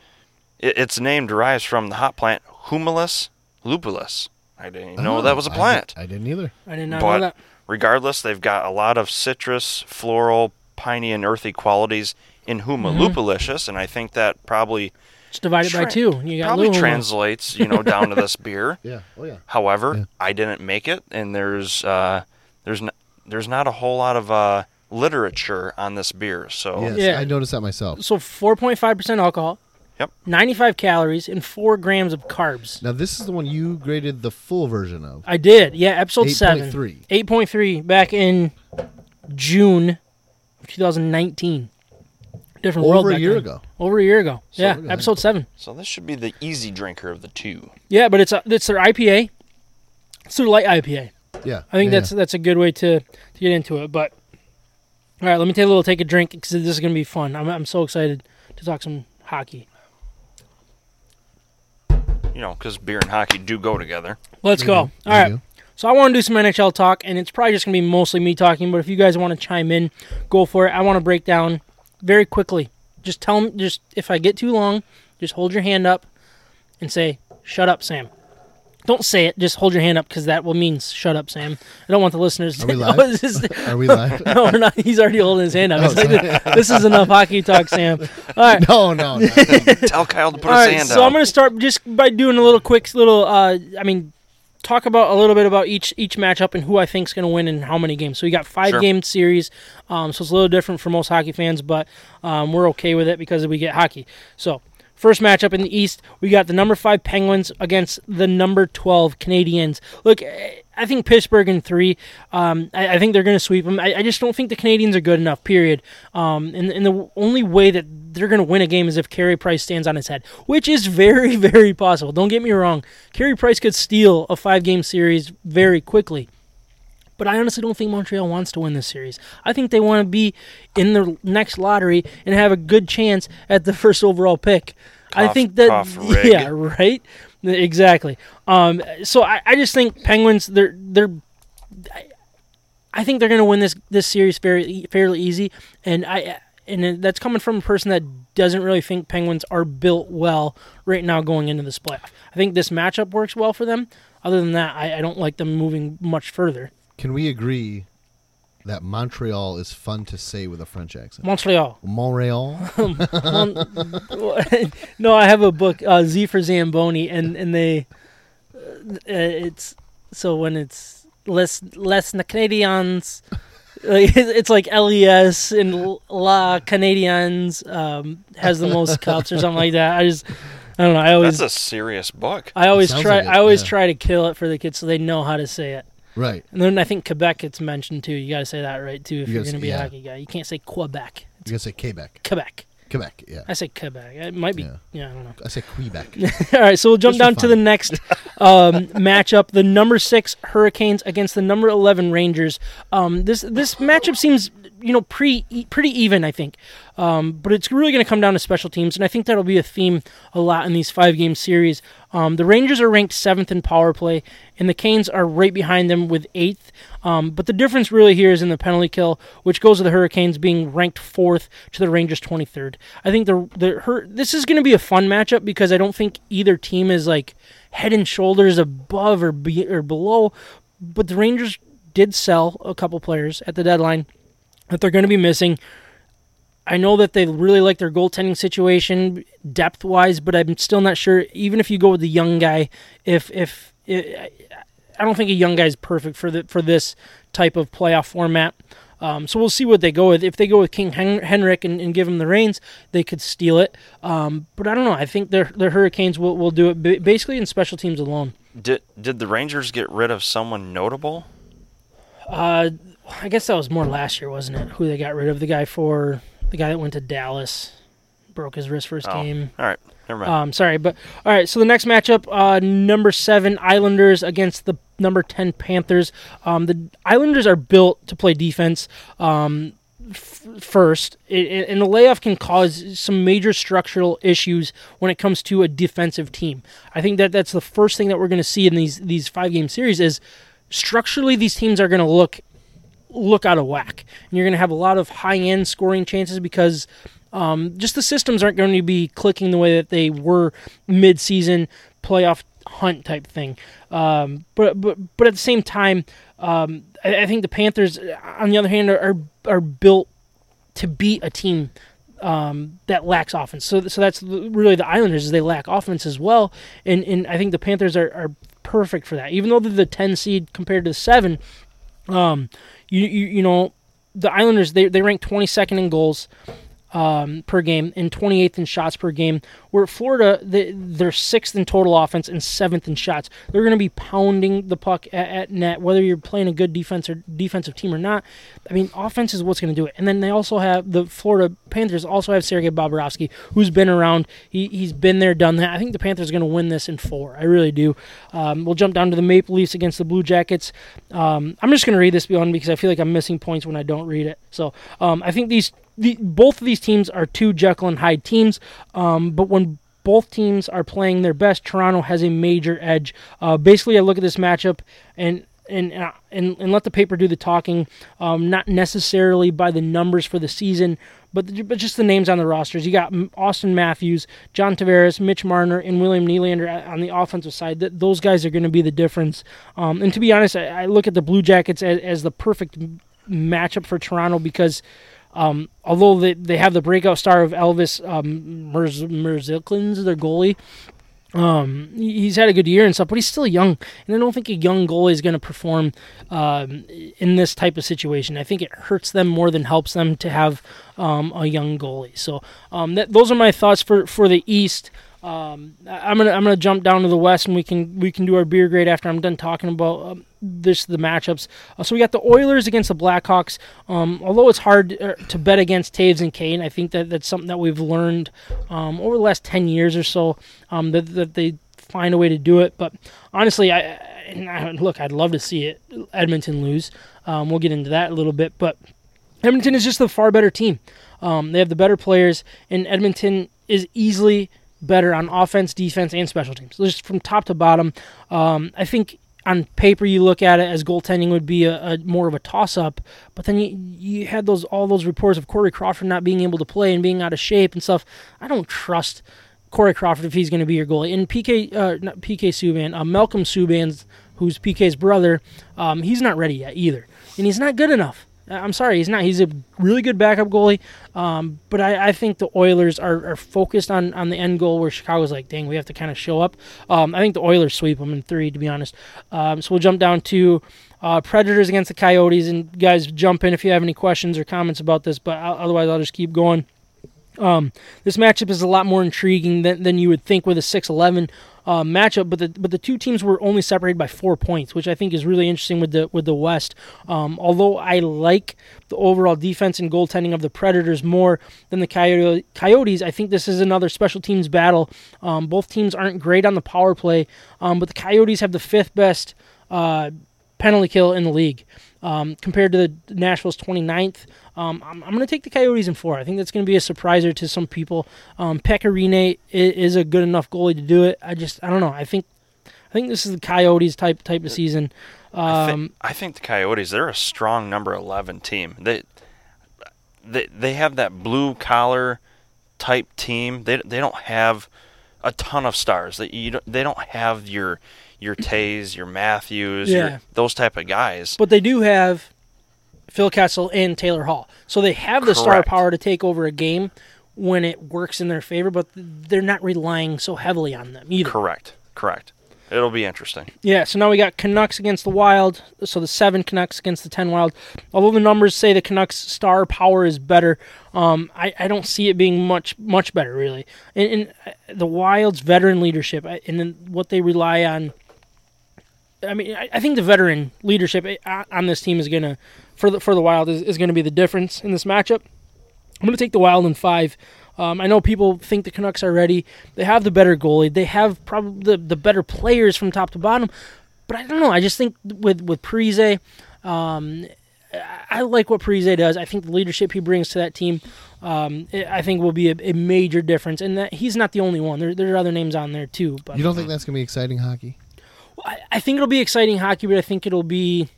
it, its name derives from the hot plant Humulus lupulus. I didn't even know Oh, that was a plant. di- I, didn't either. I did not But- know that. regardless, they've got a lot of citrus, floral, piney, and earthy qualities in Humalupalicious, and I think that probably Just divide it by tra- two. You got probably Luma. translates, you know, down to this [LAUGHS] beer. Yeah. Oh yeah. However, Yeah. I didn't make it, and there's uh, there's n- there's not a whole lot of uh, literature on this beer. So Yes, Yeah. I noticed that myself. So 4.5% alcohol. Yep. 95 calories and 4 grams of carbs. Now this is the one you graded the full version of. I did. Yeah, episode 7. 8.3. 8.3 back in June of 2019. Different world Over a back year then. ago. Over a year ago. So yeah, episode 7. so this should be the easy drinker of the two. Yeah, but it's uh, a, it's their IPA. It's their light IPA. Yeah. I think yeah, that's that's a good way to, to get into it. But all right, let me take a little take a drink because this is gonna be fun. I'm I'm so excited to talk some hockey. You know, because beer and hockey do go together. Let's They go. do. All They right. do. So I want to do some NHL talk, and it's probably just gonna be mostly me talking. But if you guys want to chime in, go for it. I want to break down very quickly. Just tell me, just if I get too long, just hold your hand up and say, "Shut up, Sam." Don't say it. Just hold your hand up because that will mean "Shut up, Sam." I don't want the listeners. Are we [LAUGHS] to live? Oh, is [LAUGHS] Are we live? [LAUGHS] no, we're not. He's already holding his hand up. Oh, like, this is enough hockey talk, Sam. All right. no, no. no. Tell Kyle to put All his right, hand so out. I'm going to start just by doing a little quick little. Uh, I mean, talk about a little bit about each each matchup and who I think is going to win and how many games. So we got five Sure. game series, um, so it's a little different for most hockey fans, but um, we're okay with it because we get hockey. So. First matchup in the East, we got the number five Penguins against the number twelve Canadiens. Look, I think Pittsburgh in three. Um, I, I think they're going to sweep them. I, I just don't think the Canadiens are good enough. Period. Um, and, and the only way that they're going to win a game is if Carey Price stands on his head, which is very, [LAUGHS] very possible. Don't get me wrong. Carey Price could steal a five-game series very quickly. But I honestly don't think Montreal wants to win this series. I think they want to be in the next lottery and have a good chance at the [LAUGHS] first overall pick. I think that cough, [LAUGHS] yeah, right, exactly. Um, so I, I just think Penguins they're they're. I, I think they're going to win this this series very fairly easy, and I and that's coming from a person that doesn't really think Penguins are built well right now going into this playoff. I think this matchup works well for them. Other than that, I, I don't like them moving much further. Can we agree that Montreal is fun to say with a French accent? Montreal. Montreal. [LAUGHS] [LAUGHS] Mon- [LAUGHS] no, I have a book, uh, Z for Zamboni, and and they, uh, it's so when it's less less the Canadiens, like, [LAUGHS] it's like LES and La Canadiens um, has the most [LAUGHS] cups or something like that. I just I don't know. I always That's a serious book. I always try like it, I always yeah. try to kill it for the kids so they know how to say it. right. And then I think Quebec gets mentioned too. You got to say that right too if You you are going to say- be a hockey guy. You can't say Quebec. You gotta say Quebec. Quebec. Quebec. Yeah. I say Quebec. It might be. Yeah. Yeah, I don't know. I say Quebec. [LAUGHS] All right, so we'll jump Just down to the next um, [LAUGHS] matchup: the number six Hurricanes against the number eleven Rangers. Um, this this matchup seems, you know, pretty e- pretty even, I think. Um, but it's really going to come down to special teams, and I think that'll be a theme a lot in these five game series. Um, the Rangers are ranked seventh in power play, and the Canes are right behind them with eighth. Um, but the difference really here is in the penalty kill, which goes to the Hurricanes being ranked fourth to the Rangers 23rd. I think the the Hur- this is going to be a fun matchup because I don't think either team is like head and shoulders above or be, or below. But the Rangers did sell a couple players at the deadline that they're going to be missing. I know that they really like their goaltending situation depth wise, but I'm still not sure. Even if you go with the young guy, if if, i I don't think a young guy's perfect for the for this type of playoff format. Um, so we'll see what they go with. If they go with King Hen- Henrik and, and give him the reins, they could steal it. Um, but I don't know. I think their their Hurricanes will, will do it ba- basically in special teams alone. Did did the Rangers get rid of someone notable? Uh, I guess that was more last year, wasn't it? Who they got rid of? The guy for the guy that went to Dallas, broke his wrist first Oh, game. all right, never mind. Um, sorry, but all right. So the next matchup, uh, number seven Islanders against the number ten Panthers. Um, the Islanders are built to play defense. Um, f- first, it, and the layoff can cause some major structural issues when it comes to a defensive team. I think that that's the first thing that we're going to see in these these five game series is structurally these teams are going to look look out of whack, and you're going to have a lot of high end scoring chances because um, just the systems aren't going to be clicking the way that they were mid season playoff hunt type thing. Um, but but but at the same time, um, I, I think the Panthers, on the other hand, are are, are built to beat a team um, that lacks offense. So so that's really the Islanders is they lack offense as well, and and I think the Panthers are, are perfect for that. Even though they're the ten seed compared to the seven, um, you you, you know the Islanders they they rank twenty second in goals um, per game and 28th in shots per game. Where Florida, they, they're sixth in total offense and seventh in shots. They're going to be pounding the puck at, at, net, whether you're playing a good defense or defensive team or not. I mean, offense is what's going to do it. And then they also have the Florida Panthers also have Sergei Bobrovsky, who's been around. He, he's been there, done that. I think the Panthers are going to win this in four. I really do. Um, we'll jump down to the Maple Leafs against the Blue Jackets. Um, I'm just going to read this beyond because I feel like I'm missing points when I don't read it. So um, I think these the, both of these teams are two Jekyll and Hyde teams, um, but when both teams are playing their best, Toronto has a major edge. Uh, basically, I look at this matchup and and and, and let the paper do the talking, um, not necessarily by the numbers for the season, but but just the names on the rosters. You got Auston Matthews, John Tavares, Mitch Marner, and William Nylander on the offensive side. That those guys are going to be the difference. Um, and to be honest, I, I, look at the Blue Jackets as, as the perfect matchup for Toronto because um, although they, they have the breakout star of Elvis um, their goalie, um, he's had a good year and stuff, but he's still young, and I don't think a young goalie is going to perform um, in this type of situation. I think it hurts them more than helps them to have um, a young goalie. So um, that, those are my thoughts for, for the East. Um, I'm gonna I'm gonna jump down to the West, and we can we can do our beer grade after I'm done talking about this the matchups. Uh, so we got the Oilers against the Blackhawks. Um, although it's hard uh, to bet against Toews and Kane, I think that that's something that we've learned um, over the last ten years or so um, that that they find a way to do it. But honestly, I, I look, I'd love to see it Edmonton lose. Um, we'll get into that a little bit, but Edmonton is just a far better team. they have the better players, and Edmonton is easily better on offense, defense, and special teams. Just from top to bottom, um, I think on paper you look at it as goaltending would be a, a more of a toss up, but then you you had those all those reports of Corey Crawford not being able to play and being out of shape and stuff. I don't trust Corey Crawford if he's going to be your goalie. And PK uh, not PK Subban, uh, Malcolm Subban, who's PK's brother, um, he's not ready yet either, and he's not good enough. I'm sorry, he's not. He's a really good backup goalie, um, but I, I, think the Oilers are, are, focused on, on the end goal where Chicago's like, dang, we have to kind of show up. Um, I think the Oilers sweep them in three, to be honest. Um, so we'll jump down to uh, Predators against the Coyotes, and guys, jump in if you have any questions or comments about this. But I'll, otherwise, I'll just keep going. Um, this matchup is a lot more intriguing than, than you would think with a 6-11 uh, matchup, but the but the two teams were only separated by four points, which I think is really interesting with the with the West. Um, although I like the overall defense and goaltending of the Predators more than the Coyote, Coyotes, I think this is another special teams battle. Um, both teams aren't great on the power play, um, but the Coyotes have the fifth best uh, penalty kill in the league um, compared to the Nashville's 29th. Um, I'm, I'm going to take the Coyotes in four. I think that's going to be a surpriser to some people. Um, Pekka Rinne is, a good enough goalie to do it. I just I don't know. I think I think this is the Coyotes type type of season. I, think, um, I think the Coyotes they're a strong number 11 team. They they they have that blue collar type team. They they don't have a ton of stars. They you don't, they don't have your your Toews, your Matthews, yeah. your, those type of guys. But they do have Phil Kessel and Taylor Hall. So they have the Correct. star power to take over a game when it works in their favor, but they're not relying so heavily on them either. Correct. Correct. It'll be interesting. Yeah, so now we got Canucks against the Wild. So the seven Canucks against the ten Wild. Although the numbers say the Canucks star power is better, um, I, I don't see it being much much better really. And, and uh, the Wild's veteran leadership and then what they rely on I mean, I, I think the veteran leadership eh, on this team is gonna for the for the Wild is, is going to be the difference in this matchup. I'm going to take the Wild in five. Um, I know people think the Canucks are ready. They have the better goalie. They have probably the, the better players from top to bottom. But I don't know. I just think with with Parise, um, I like what Parise does. I think the leadership he brings to that team, um, I think will be a, a, major difference. And that he's not the only one. There, there are other names on there too. But you don't think that's going to be exciting hockey? I, I think it'll be exciting hockey, but I think it'll be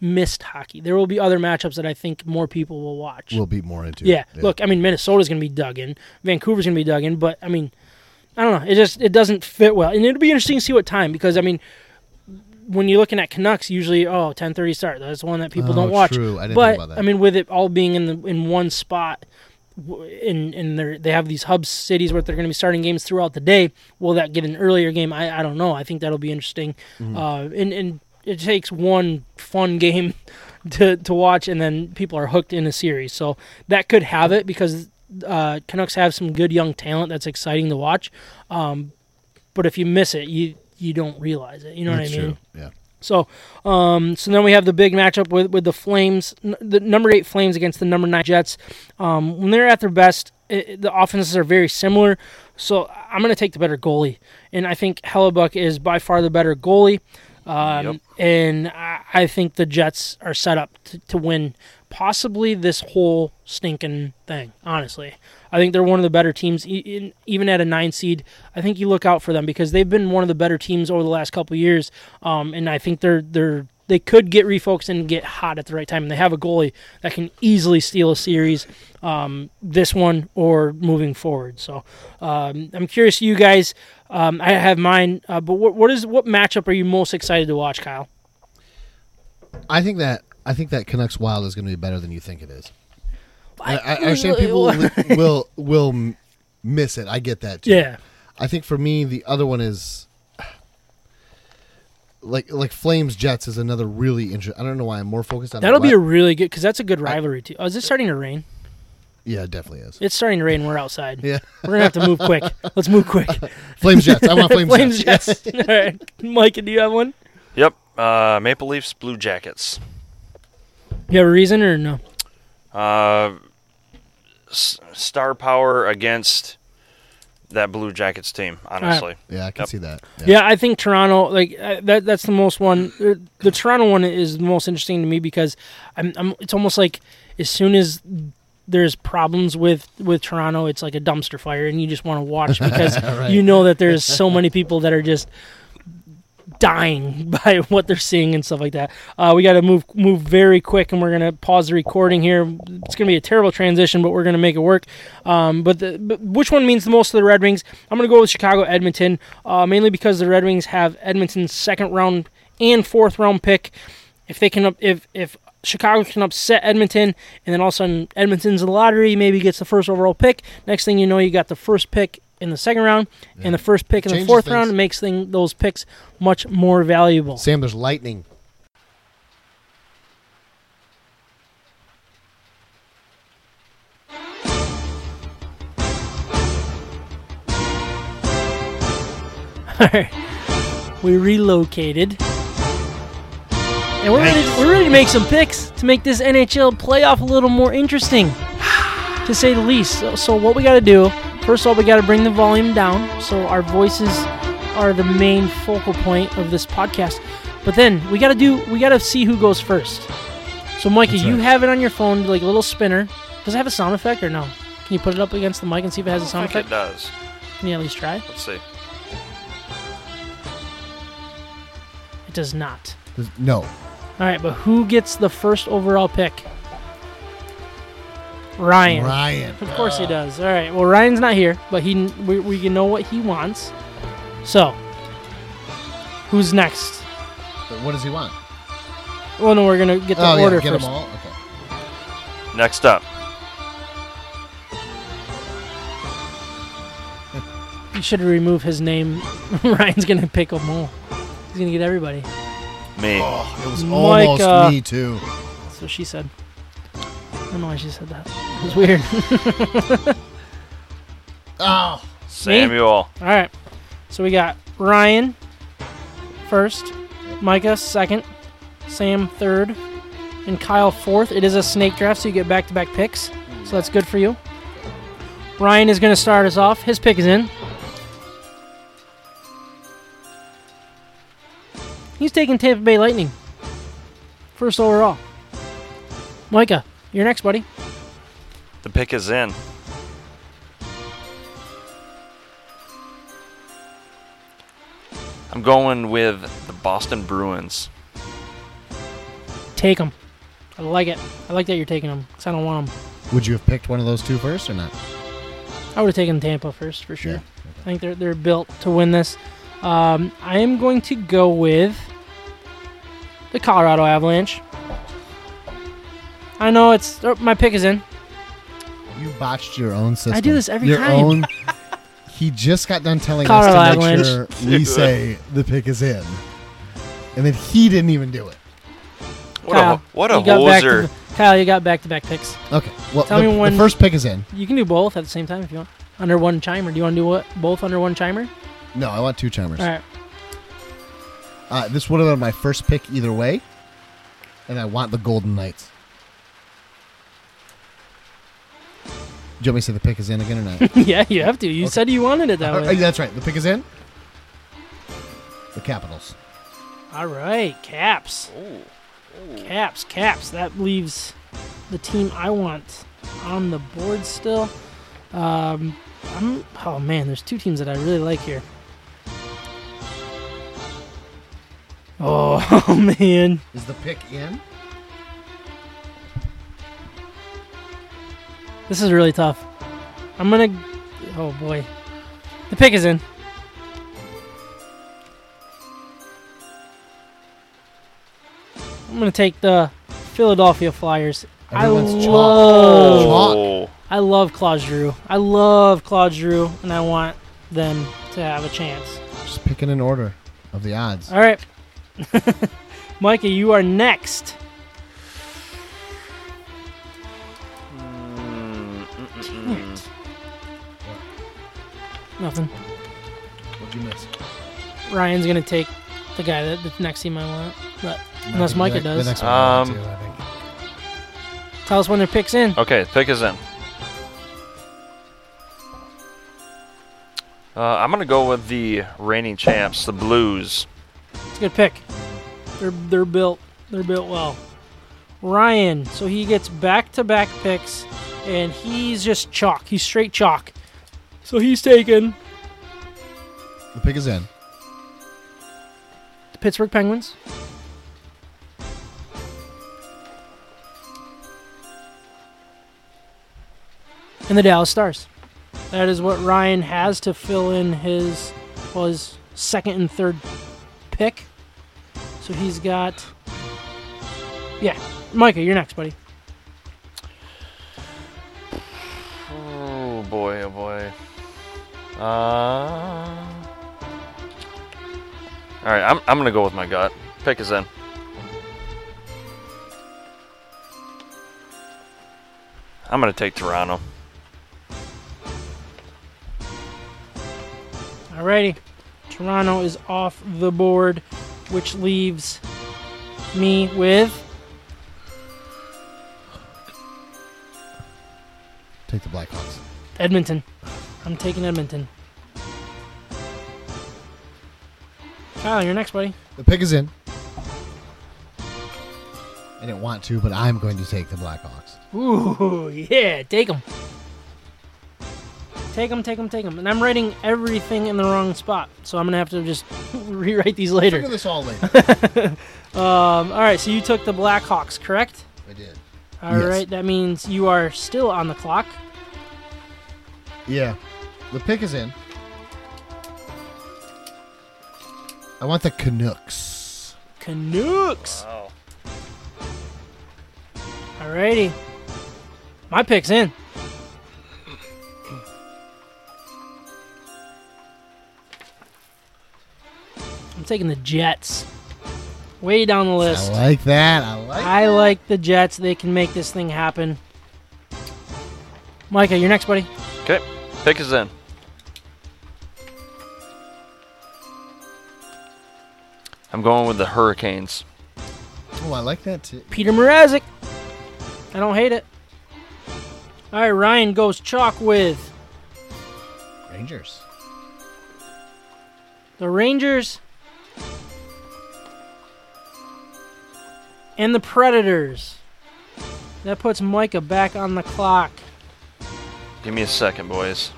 missed hockey. There will be other matchups that I think more people will watch. We'll be more into. Yeah. yeah. Look, I mean, Minnesota's going to be dug in. Vancouver's going to be dug in. But, I mean, I don't know. It just it doesn't fit well, and it'll be interesting to see what time because I mean, when you're looking at Canucks, usually oh 10:30 start. That's the one that people Oh, don't watch. true. I didn't but think about that. I mean, with it all being in the in one spot, w- in in their they have these hub cities where they're going to be starting games throughout the day. Will that get an earlier game? I, I don't know. I think that'll be interesting. Mm-hmm. Uh, and and it takes one fun game [LAUGHS] to to watch, and then people are hooked in a series. So that could have it because uh, Canucks have some good young talent that's exciting to watch. Um, but if you miss it, you you don't realize it. You know That's what I mean? true. Yeah. So, um, so then we have the big matchup with with the Flames, n- the number eight Flames against the number nine Jets. Um, when they're at their best, it, the offenses are very similar. So I'm going to take the better goalie, and I think Hellebuyck is by far the better goalie. Um, Yep. And I, I think the Jets are set up to, to win possibly this whole stinking thing. Honestly, I think they're one of the better teams, in, even at a nine seed. I think you look out for them because they've been one of the better teams over the last couple of years, um, and I think they're they're they could get refocused and get hot at the right time. And they have a goalie that can easily steal a series, um, this one or moving forward. So um, I'm curious, you guys. Um, I have mine, uh, but what, what is what matchup are you most excited to watch, Kyle? I think that I think that Canucks Wild is going to be better than you think it is. I, I I- understand people will, will will miss it. I get that too. Yeah. I think for me the other one is like like Flames Jets is another really interesting. I don't know why I'm more focused on That'll the be a really good because that's a good rivalry too. Oh, is it starting to rain? yeah, it definitely is. It's starting to rain. We're outside. Yeah, We're gonna have to move quick. [LAUGHS] Let's move quick. Flames Jets. I want [LAUGHS] Flames, Flames Jets. Jets. [LAUGHS] All right, Mike, do you have one? Yep. Uh, Maple Leafs, Blue Jackets. You have a reason or no? Uh, s- star power against that Blue Jackets team. Honestly, Yeah, I can Yep. see that. Yeah, I think Toronto. Like uh, that. That's the most one. uh, The Toronto one is the most interesting to me because I'm. I'm it's almost like as soon as there's problems with with Toronto, it's like a dumpster fire, and you just want to watch [LAUGHS] because Right. you know that there's so many people that are just dying [LAUGHS] by what they're seeing and stuff like that. Uh, we got to move move very quick, and we're gonna pause the recording here. It's gonna be a terrible transition, but we're gonna make it work. Um, but, the, but which one means the most to the Red Wings? I'm gonna go with Chicago Edmonton, uh, mainly because the Red Wings have Edmonton's second round and fourth round pick. If they can, if if Chicago can upset Edmonton, and then all of a sudden Edmonton's in the lottery, maybe gets the first overall pick. Next thing you know, you got the first pick in the second round and the first pick in the fourth things. round. Makes thing, those picks much more valuable. Sam, there's lightning. [LAUGHS] we relocated. And we're ready, we're ready to make some picks to make this NHL playoff a little more interesting, to say the least. So, so what we got to do, first of all, we got to bring the volume down so our voices are the main focal point of this podcast. But then we got to do, we got to see who goes first. So, Micah, That's you have it on your phone, like a little spinner. Does it have a sound effect or no? Can you put it up against the mic and see if it has a sound think effect? it does. Can you at least try? Let's see. It does not. There's- No. All right, but who gets the first overall pick? Ryan. Ryan. Of course he does. All right. Well, Ryan's not here, but he we, we can know what he wants. So, who's next? But What does he want? Well, no, we're gonna get the oh order yeah, get first. them all. Okay. Next up, [LAUGHS] You should remove his name. [LAUGHS] Ryan's gonna pick them all. He's gonna get everybody. me. Oh, it was Mike, almost uh, me too. That's what she said. I don't know why she said that. It was weird. [LAUGHS] Oh, Samuel. All right. So we got Ryan first, Micah second, Sam third, and Kyle fourth. It is a snake draft, so you get back to back picks. So that's good for you. Ryan is going to start us off. His pick is in. He's taking Tampa Bay Lightning. First overall. Micah, you're next, buddy. The pick is in. I'm going with the Boston Bruins. Take them. I like it. I like that you're taking them because I don't want them. would you have picked one of those two first or not? I would have taken Tampa first for sure. Yeah. I think they're they're built to win this. Um, I am going to go with the Colorado Avalanche. I know it's oh, my pick is in. You botched your own system. I do this every your time. Own, he just got done telling Colorado us to make Avalanche. sure we [LAUGHS] say the pick is in, and then he didn't even do it. What Kyle, a what a you got back to hoser. the- Kyle, you got back to back picks. Okay. Well, Tell the, me when- the first pick is in. You can do both at the same time if you want. Under one chimer. Do you want to do what? Both under one chimer? No, I want two chimers. All right. Uh, this would have been my first pick either way, and I want the Golden Knights. Do you want me to say the pick is in again or not? [LAUGHS] yeah, you have to. You Okay. said you wanted it that Uh, way. that's right. The pick is in. The Capitals. All right, Caps. Caps, Caps. That leaves the team I want on the board still. Um, I'm, oh man, there's two teams that I really like here. Oh, [LAUGHS] man. Is the pick in? This is really tough. I'm gonna. Oh boy. The pick is in. I'm gonna take the Philadelphia Flyers. Everyone's I chalk. love, Chalk. Oh, I love Claude Giroux. I love Claude Giroux, and I want them to have a chance. Just picking an order of the odds. All right, [LAUGHS] Micah, you are next. Nothing. What'd you miss? Ryan's gonna take the guy that the next team I want, but Unless Micah the, does. The next one I want Um, to, I think. tell us when their picks in. Okay, pick is in. Uh, I'm gonna go with the reigning champs, the Blues. It's a good pick. They're they're built they're built well. Ryan, so he gets back to back picks, and he's just chalk. He's straight chalk. So he's taking The pick is in. the Pittsburgh Penguins. And the Dallas Stars. That is what Ryan has to fill in his was second and third pick. So he's got Yeah. Micah, you're next, buddy. Oh boy, oh boy. Uh, all right, I'm I'm gonna go with my gut. Pick is in. I'm gonna take Toronto. Alrighty. Toronto is off the board, which leaves me with Take the Blackhawks. Edmonton. I'm taking Edmonton. Kyle, you're next, buddy. The pick is in. I didn't want to, but I'm going to take the Blackhawks. Ooh, yeah, take them. Take them, take them, take them. And I'm writing everything in the wrong spot, so I'm gonna have to just [LAUGHS] rewrite these Figure later. this all later. [LAUGHS] Um, all right, so you took the Blackhawks, correct? I did. All right, Yes. that means you are still on the clock. Yeah. The pick is in. I want the Canucks. Canucks. Wow. Alrighty. My pick's in. I'm taking the Jets. Way down the list. I like that. I like I like the Jets. They can make this thing happen. Micah, you're next, buddy. Okay, pick is in. I'm going with the Hurricanes. Oh, I like that too. Peter Mrazek. I don't hate it. All right, Ryan goes chalk with Rangers. the Rangers and the Predators. That puts Micah back on the clock. Give me a second, boys.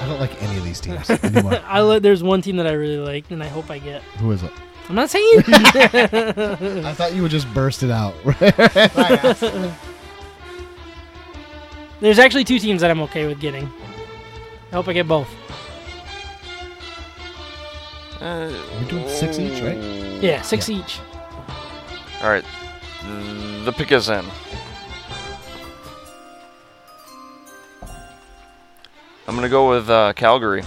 I don't like any of these teams [LAUGHS] anymore. [LAUGHS] I li- there's one team that I really like, and I hope I get. Who is it? I'm not saying. [LAUGHS] I thought you would just burst it out. There's actually two teams that I'm okay with getting. I hope I get both. Uh, We're doing six each, right? Yeah, six each. All right. The pick is in. I'm gonna go with uh, Calgary.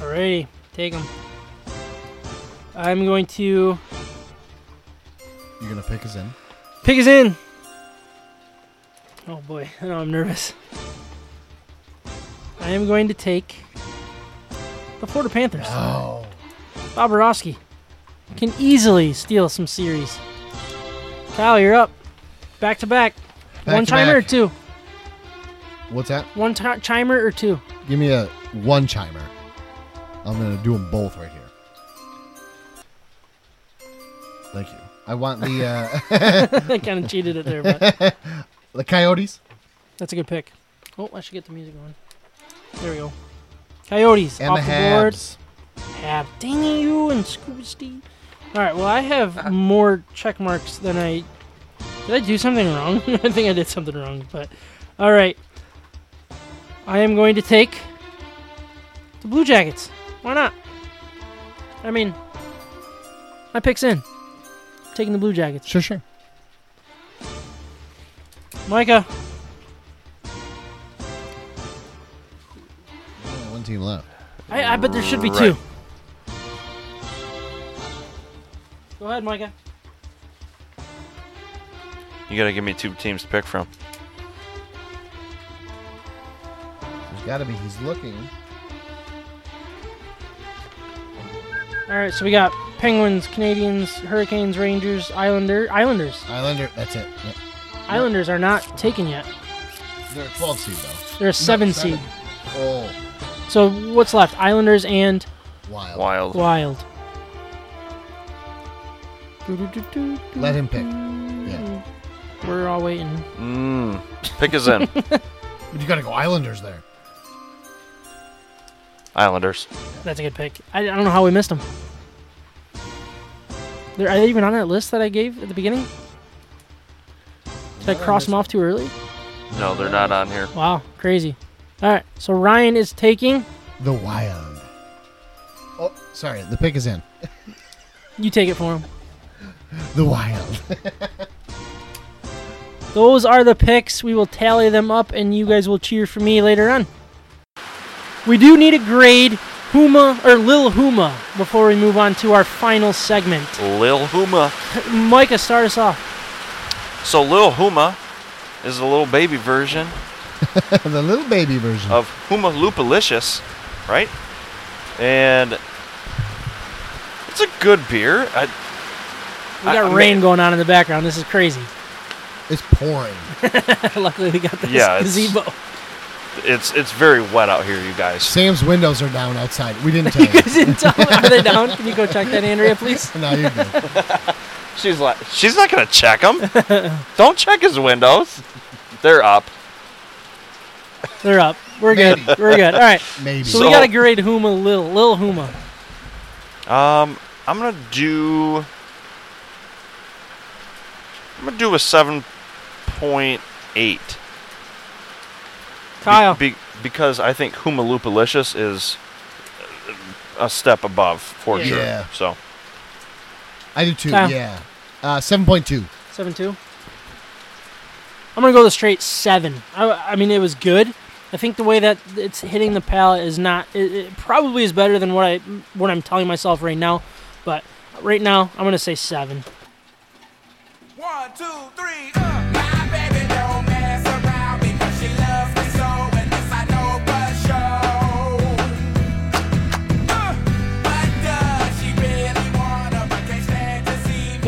Alrighty, take them. I'm going to You're gonna pick us in. pick us in. Oh boy, [LAUGHS] I know I'm nervous. I am going to take the Florida Panthers. Oh. Bobrovsky can easily steal some series. Kyle, you're up. Back to back. Back One to chimer or two? What's that? One ti chimer or two? Give me a one chimer. I'm gonna do them both right here. Thank you. I want the uh, [LAUGHS] I kind of cheated it there, but [LAUGHS] the Coyotes that's a good pick. Oh, I should get the music going. There we go. Coyotes and off the the, board. Habs. Have dang you and Scuba Steve. All right. Well, I have more check marks than I. Did I do something wrong? [LAUGHS] I think I did something wrong. But all right. I am going to take the Blue Jackets. Why not? I mean, my pick's in. taking the Blue Jackets. Sure, sure. Micah, Only one team left. I, I bet there should be Right. two. Go ahead, Micah. You gotta give me two teams to pick from. There's got to be. He's looking. All right, so we got Penguins, Canadiens, Hurricanes, Rangers, Islander, Islanders. Islander. That's it. Yep. Islanders are not taken yet. They're a 12 seed though. They're a seven seven. seed. Oh, So what's left? Islanders and wild. Wild. Wild. Let him pick. Yeah. We're all waiting. Mmm. Pick is in. [LAUGHS] But you got to go Islanders there. Islanders. That's a good pick. I, I don't know how we missed them. They're, are they even on that list that I gave at the beginning? Did I cross them off too early? No, they're not on here. Wow, crazy. All right, so Ryan is taking. The Wild. Oh, sorry. The pick is in. [LAUGHS] You take it for him. [LAUGHS] The Wild. [LAUGHS] Those are the picks. We will tally them up, and you guys will cheer for me later on. We do need a grade, Huma or Lil Huma, before we move on to our final segment. Lil Huma. [LAUGHS] Micah, start us off. So Lil Huma is the little baby version [LAUGHS] the little baby version. of Huma Lupalicious, right? And it's a good beer. I, We got I- I rain mean- going on in the background. This is crazy. It's pouring. [LAUGHS] Luckily, we got this Yeah, it's- gazebo. It's it's very wet out here, you guys. Sam's windows are down outside. We didn't [LAUGHS] tell You you. guys didn't tell me. Are they down? Can you go check that, Andrea, please? [LAUGHS] no, you're good. [LAUGHS] She's like, she's not gonna check them. Don't check his windows. They're up. They're up. We're good. We're good. All right. Maybe. So, we got to grade Huma, little Lil Huma. Um, I'm gonna do. I'm gonna do a seven point eight. Kyle. Be, because I think Humalupalicious is a step above for Yeah. sure. Yeah. So I do too. Kyle. Yeah. Uh, seven point two. Seven two. I'm gonna go the straight seven. I, I mean, it was good. I think the way that it's hitting the palate is not. It, it probably is better than what I what I'm telling myself right now. But right now, I'm gonna say seven. One, two, three, uh.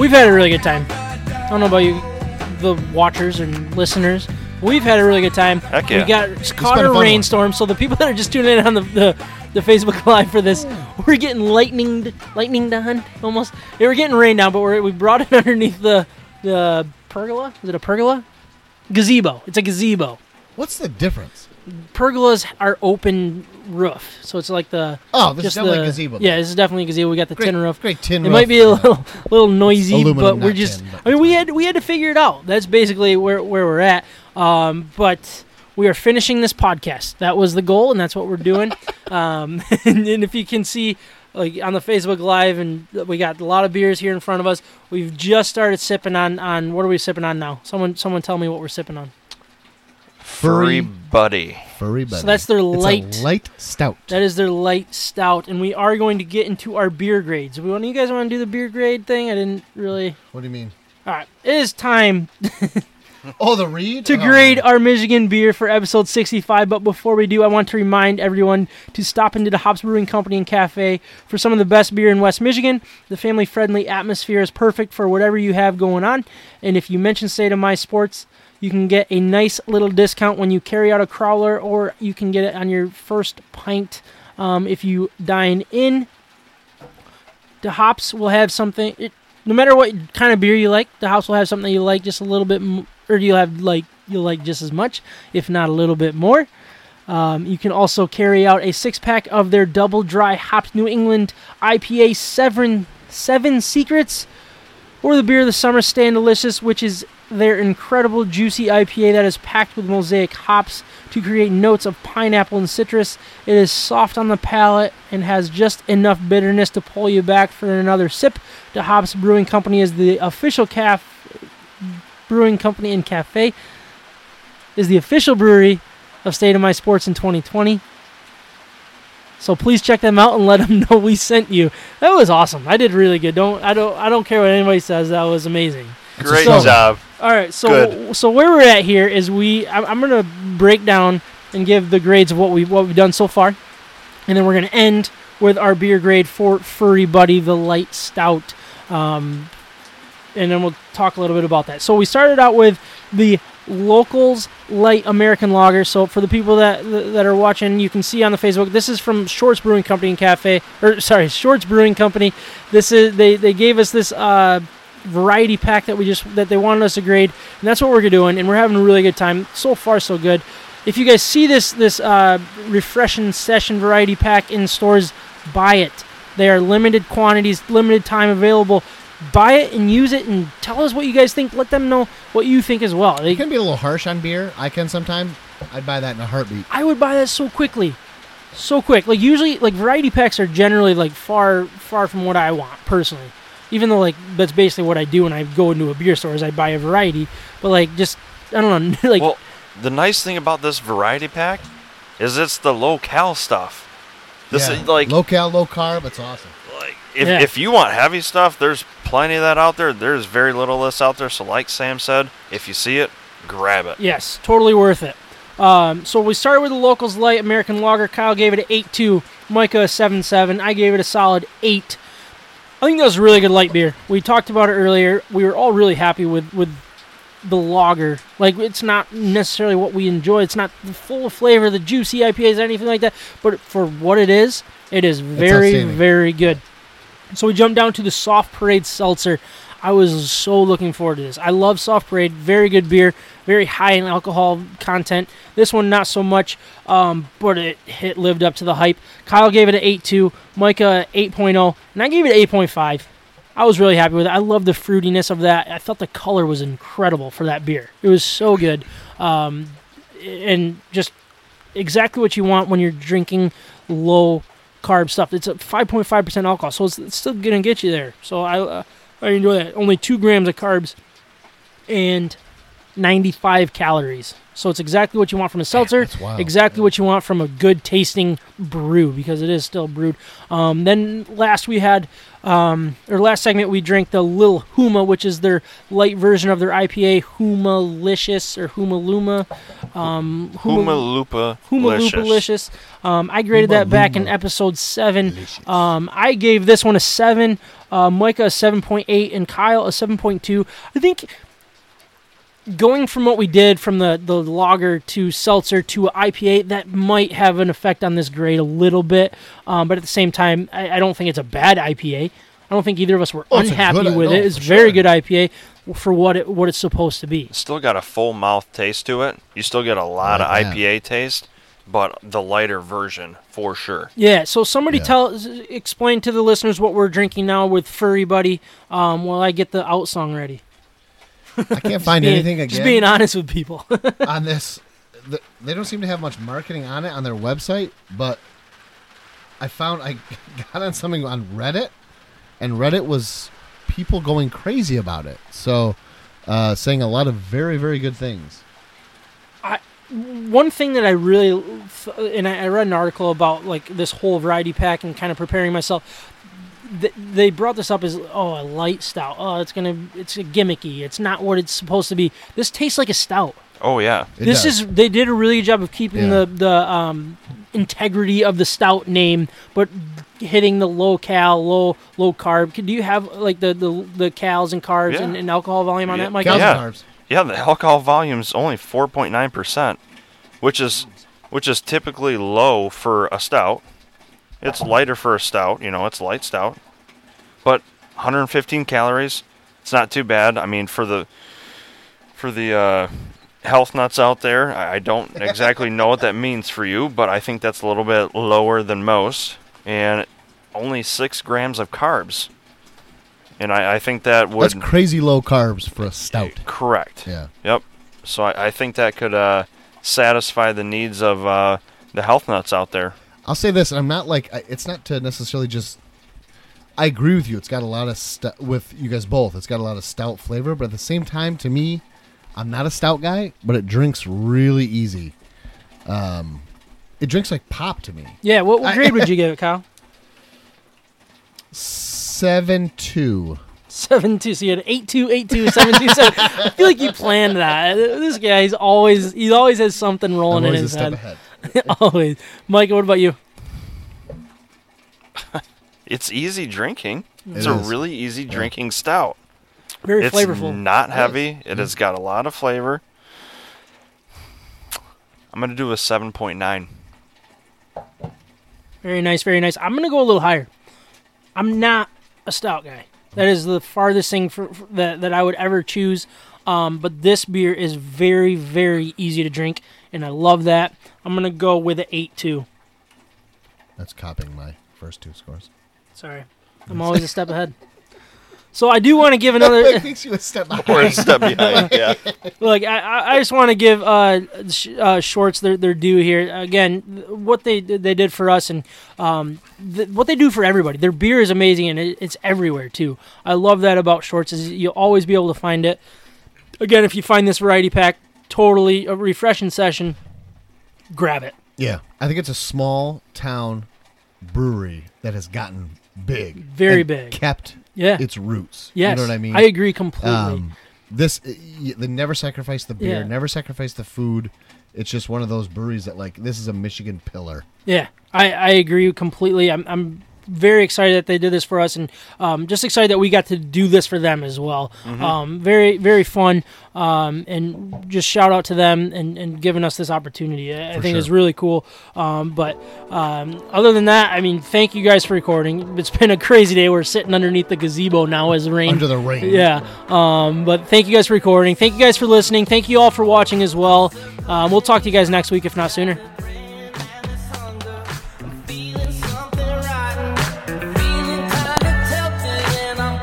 We've had a really good time. I don't know about you, the watchers and listeners. We've had a really good time. Heck yeah. We got just caught been a a fun one. rainstorm, so the people that are just tuning in on the, the, the Facebook [LAUGHS] Live for this, we're getting lightning lightning on almost. Yeah, we're getting rain now, but we're, we brought it [LAUGHS] underneath the the pergola. Is it a pergola? Gazebo. It's a gazebo. What's the difference? Pergolas are open roof, so it's like the Oh, this is definitely the a gazebo. yeah. This is definitely a gazebo. We got the Great, tin roof. Great tin It roof. might be a yeah. little, little noisy, aluminum, but we're just. tin, but I mean, we had we had to figure it out. That's basically where where we're at. Um, but we are finishing this podcast. That was the goal, and that's what we're doing. [LAUGHS] um, [LAUGHS] and, and if you can see, like on the Facebook Live, and we got a lot of beers here in front of us. We've just started sipping on on what are we sipping on now? Someone someone tell me what we're sipping on. Furry Buddy. Furry buddy. So that's their It's light. a light stout. That is their light stout, and we are going to get into our beer grades. We want you guys want to do the beer grade thing? I didn't really. what do you mean? All right, it is time [LAUGHS] Oh, the read to Oh. grade our Michigan beer for episode 65. But before we do, I want to remind everyone to stop into the Hops Brewing Company and Cafe for some of the best beer in West Michigan. The family friendly atmosphere is perfect for whatever you have going on. And if you mention State of My Sports, you can get a nice little discount when you carry out a crowler, or you can get it on your first pint um, if you dine in. The hops will have something. It, no matter what kind of beer you like, the house will have something you like just a little bit, m- or you'll have like you'll like just as much, if not a little bit more. Um, you can also carry out a six pack of their double dry hopped New England IPA Seven Seven Secrets, or the beer of the summer Stand Delicious, which is their incredible juicy IPA that is packed with mosaic hops to create notes of pineapple and citrus. It is soft on the palate and has just enough bitterness to pull you back for another sip. The Hops Brewing Company is the official caf brewing company and cafe. Is the official brewery of State of My Sports in 2020. So please check them out and let them [LAUGHS] know we sent you. That was awesome. I did really good. Don't I don't I don't care what anybody says. That was amazing. Great So- job. All right, so Good. so where we're at here is we I'm, I'm gonna break down and give the grades of what we what we've done so far, and then we're gonna end with our beer grade for Furry Buddy the light stout, um, and then we'll talk a little bit about that. So we started out with the locals light American lager. So for the people that that are watching, you can see on the Facebook. This is from Shorts Brewing Company and Cafe, or sorry, [LAUGHS] Shorts Brewing Company. This is they they gave us this. Uh, variety pack that we just that they wanted us to grade and that's what we're doing and we're having a really good time so far so good if you guys see this this uh, refreshing session variety pack in stores buy it they are limited quantities limited time available buy it and use it and tell us what you guys think let them know what you think as well they It can be a little harsh on beer. I can sometimes. I'd buy that in a heartbeat. I would buy that so quickly, so quick. Like usually, like variety packs are generally like far, far from what I want personally. Even though like that's basically what I do when I go into a beer store is I buy a variety. But like just I don't know, [LAUGHS] like well, the nice thing about this variety pack is it's the low cal stuff. This Yeah. is like low cal, low carb. It's awesome. Like if, Yeah. if you want heavy stuff, there's plenty of that out there. There's very little of this out there. So like Sam said, if you see it, grab it. yes, totally worth it. Um, so we started with the locals light American lager. Kyle gave it an eight two. Micah a seven seven. I gave it a solid eight. I think that was a really good light beer. We talked about it earlier. We were all really happy with with the lager. Like it's not necessarily what we enjoy. It's not the full flavor, the juicy IPAs, anything like that. But for what it is, it is very very good. So we jumped down to the Soft Parade Seltzer. I was so looking forward to this. I love Soft Parade. Very good beer. Very high in alcohol content. This one not so much, um, but it hit lived up to the hype. Kyle gave it an 8.2. Micah 8.0, and I gave it an 8.5. I was really happy with it. I love the fruitiness of that. I thought the color was incredible for that beer. It was so good, um, and just exactly what you want when you're drinking low carb stuff. It's a 5.5 percent alcohol, so it's, it's still gonna get you there. So I uh, I enjoy that. Only two grams of carbs and 95 calories. So it's exactly what you want from a seltzer. that's wild. Exactly what you want from a good tasting brew because it is still brewed. Um, then last we had, um, or last segment we drank the Lil Huma, which is their light version of their IPA, Humalicious or Humaluma. Um, Huma Lupa Huma Lupalicious. Um, I graded that back in episode seven. Um, I gave this one a seven, uh, Micah a seven point eight, and Kyle a seven point two. I think going from what we did from the the lager to seltzer to IPA, that might have an effect on this grade a little bit. Um, but at the same time, I, I don't think it's a bad IPA. I don't think either of us were Oh, unhappy good- with no, it. It's for very sure. good IPA for what it what it's supposed to be. Still got a full mouth taste to it. You still get a lot Like of that. IPA taste, but the lighter version for sure. Yeah, so somebody Yeah. tell explain to the listeners what we're drinking now with Furry Buddy um, while I get the out song ready. I can't find Being- anything again. Just being honest with people. [LAUGHS] on this th- they don't seem to have much marketing on it on their website, but I found I [LAUGHS] got on something on Reddit, and Reddit was people going crazy about it. So, uh, saying a lot of very very good things. I one thing that I really, and I I read an article about like this whole variety pack and kind of preparing myself. Th- They brought this up as oh a light stout. Oh, it's gonna it's a gimmicky. It's not what it's supposed to be. This tastes like a stout. Oh yeah. It this does. is they did a really good job of keeping Yeah. the the um, integrity of the stout name, but hitting the low cal, low low carb. Do you have like the the, the cals and carbs Yeah. and, and alcohol volume on Yeah. that, Mike? Cals and Yeah. carbs. Yeah, the alcohol volume is only 4.9%, which is which is typically low for a stout. It's lighter for a stout, you know, it's light stout. But 115 calories, it's not too bad. I mean, for the for the uh, health nuts out there, I I don't [LAUGHS] exactly know what that means for you, but I think that's a little bit lower than most, and only six grams of carbs. And I, I think that would That's crazy low carbs for a stout. correct. Yeah. Yep. So I, I think that could uh, satisfy the needs of uh, the health nuts out there. I'll say this, and I'm not like it's not to necessarily just. I agree with you. It's got a lot of stu- with you guys both. It's got a lot of stout flavor, but at the same time, to me, I'm not a stout guy, but it drinks really easy. Um, it drinks like pop to me. Yeah. What, what grade would you [LAUGHS] give it, Kyle? Seven two. Seven two. So you had eight two, eight two, seven two, seven. [LAUGHS] I feel like you planned that. This guy's always he always has something rolling in his head. ahead. [LAUGHS] always. Mike, what about you? [LAUGHS] It's easy drinking. It It's a really easy drinking stout. Very it's flavorful. not heavy. It has got a lot of flavor. I'm gonna do a 7.9. Very nice, very nice. I'm gonna go a little higher. I'm not a stout guy. That is the farthest thing for, for- that that I would ever choose. Um, but this beer is very, very easy to drink, and I love that. I'm gonna go with an eight two. That's copying my first two scores. Sorry, I'm always a step ahead. So I do want to give [LAUGHS] it another makes you a step [LAUGHS] Or a step behind. Yeah. [LAUGHS] look. I- I, I just want to give uh, sh- uh, Short's their, their due here. Again, what they they did for us and um, th- what they do for everybody. Their beer is amazing and it, it's everywhere too. I love that about Short's is you'll always be able to find it. Again, if you find this variety pack totally a refreshing session, grab it. Yeah, I think it's a small town brewery that has gotten big, Very and big. kept Yeah. its roots. yes, you know what I mean. I agree completely. Um, this they never sacrifice the beer, Yeah. never sacrifice the food. It's just one of those breweries that like this is a Michigan pillar. Yeah, I, I agree completely. I'm, I'm very excited that they did this for us, and um, just excited that we got to do this for them as well. Um, very, very fun, um, and just shout out to them and, and giving us this opportunity. I, I think it's sure. really cool. Um, but um, other than that, I mean, thank you guys for recording. It's been a crazy day. We're sitting underneath the gazebo now as rain. Under the rain. [LAUGHS] Yeah. Um, but thank you guys for recording. Thank you guys for listening. Thank you all for watching as well. Um, we'll talk to you guys next week, if not sooner.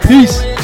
Peace.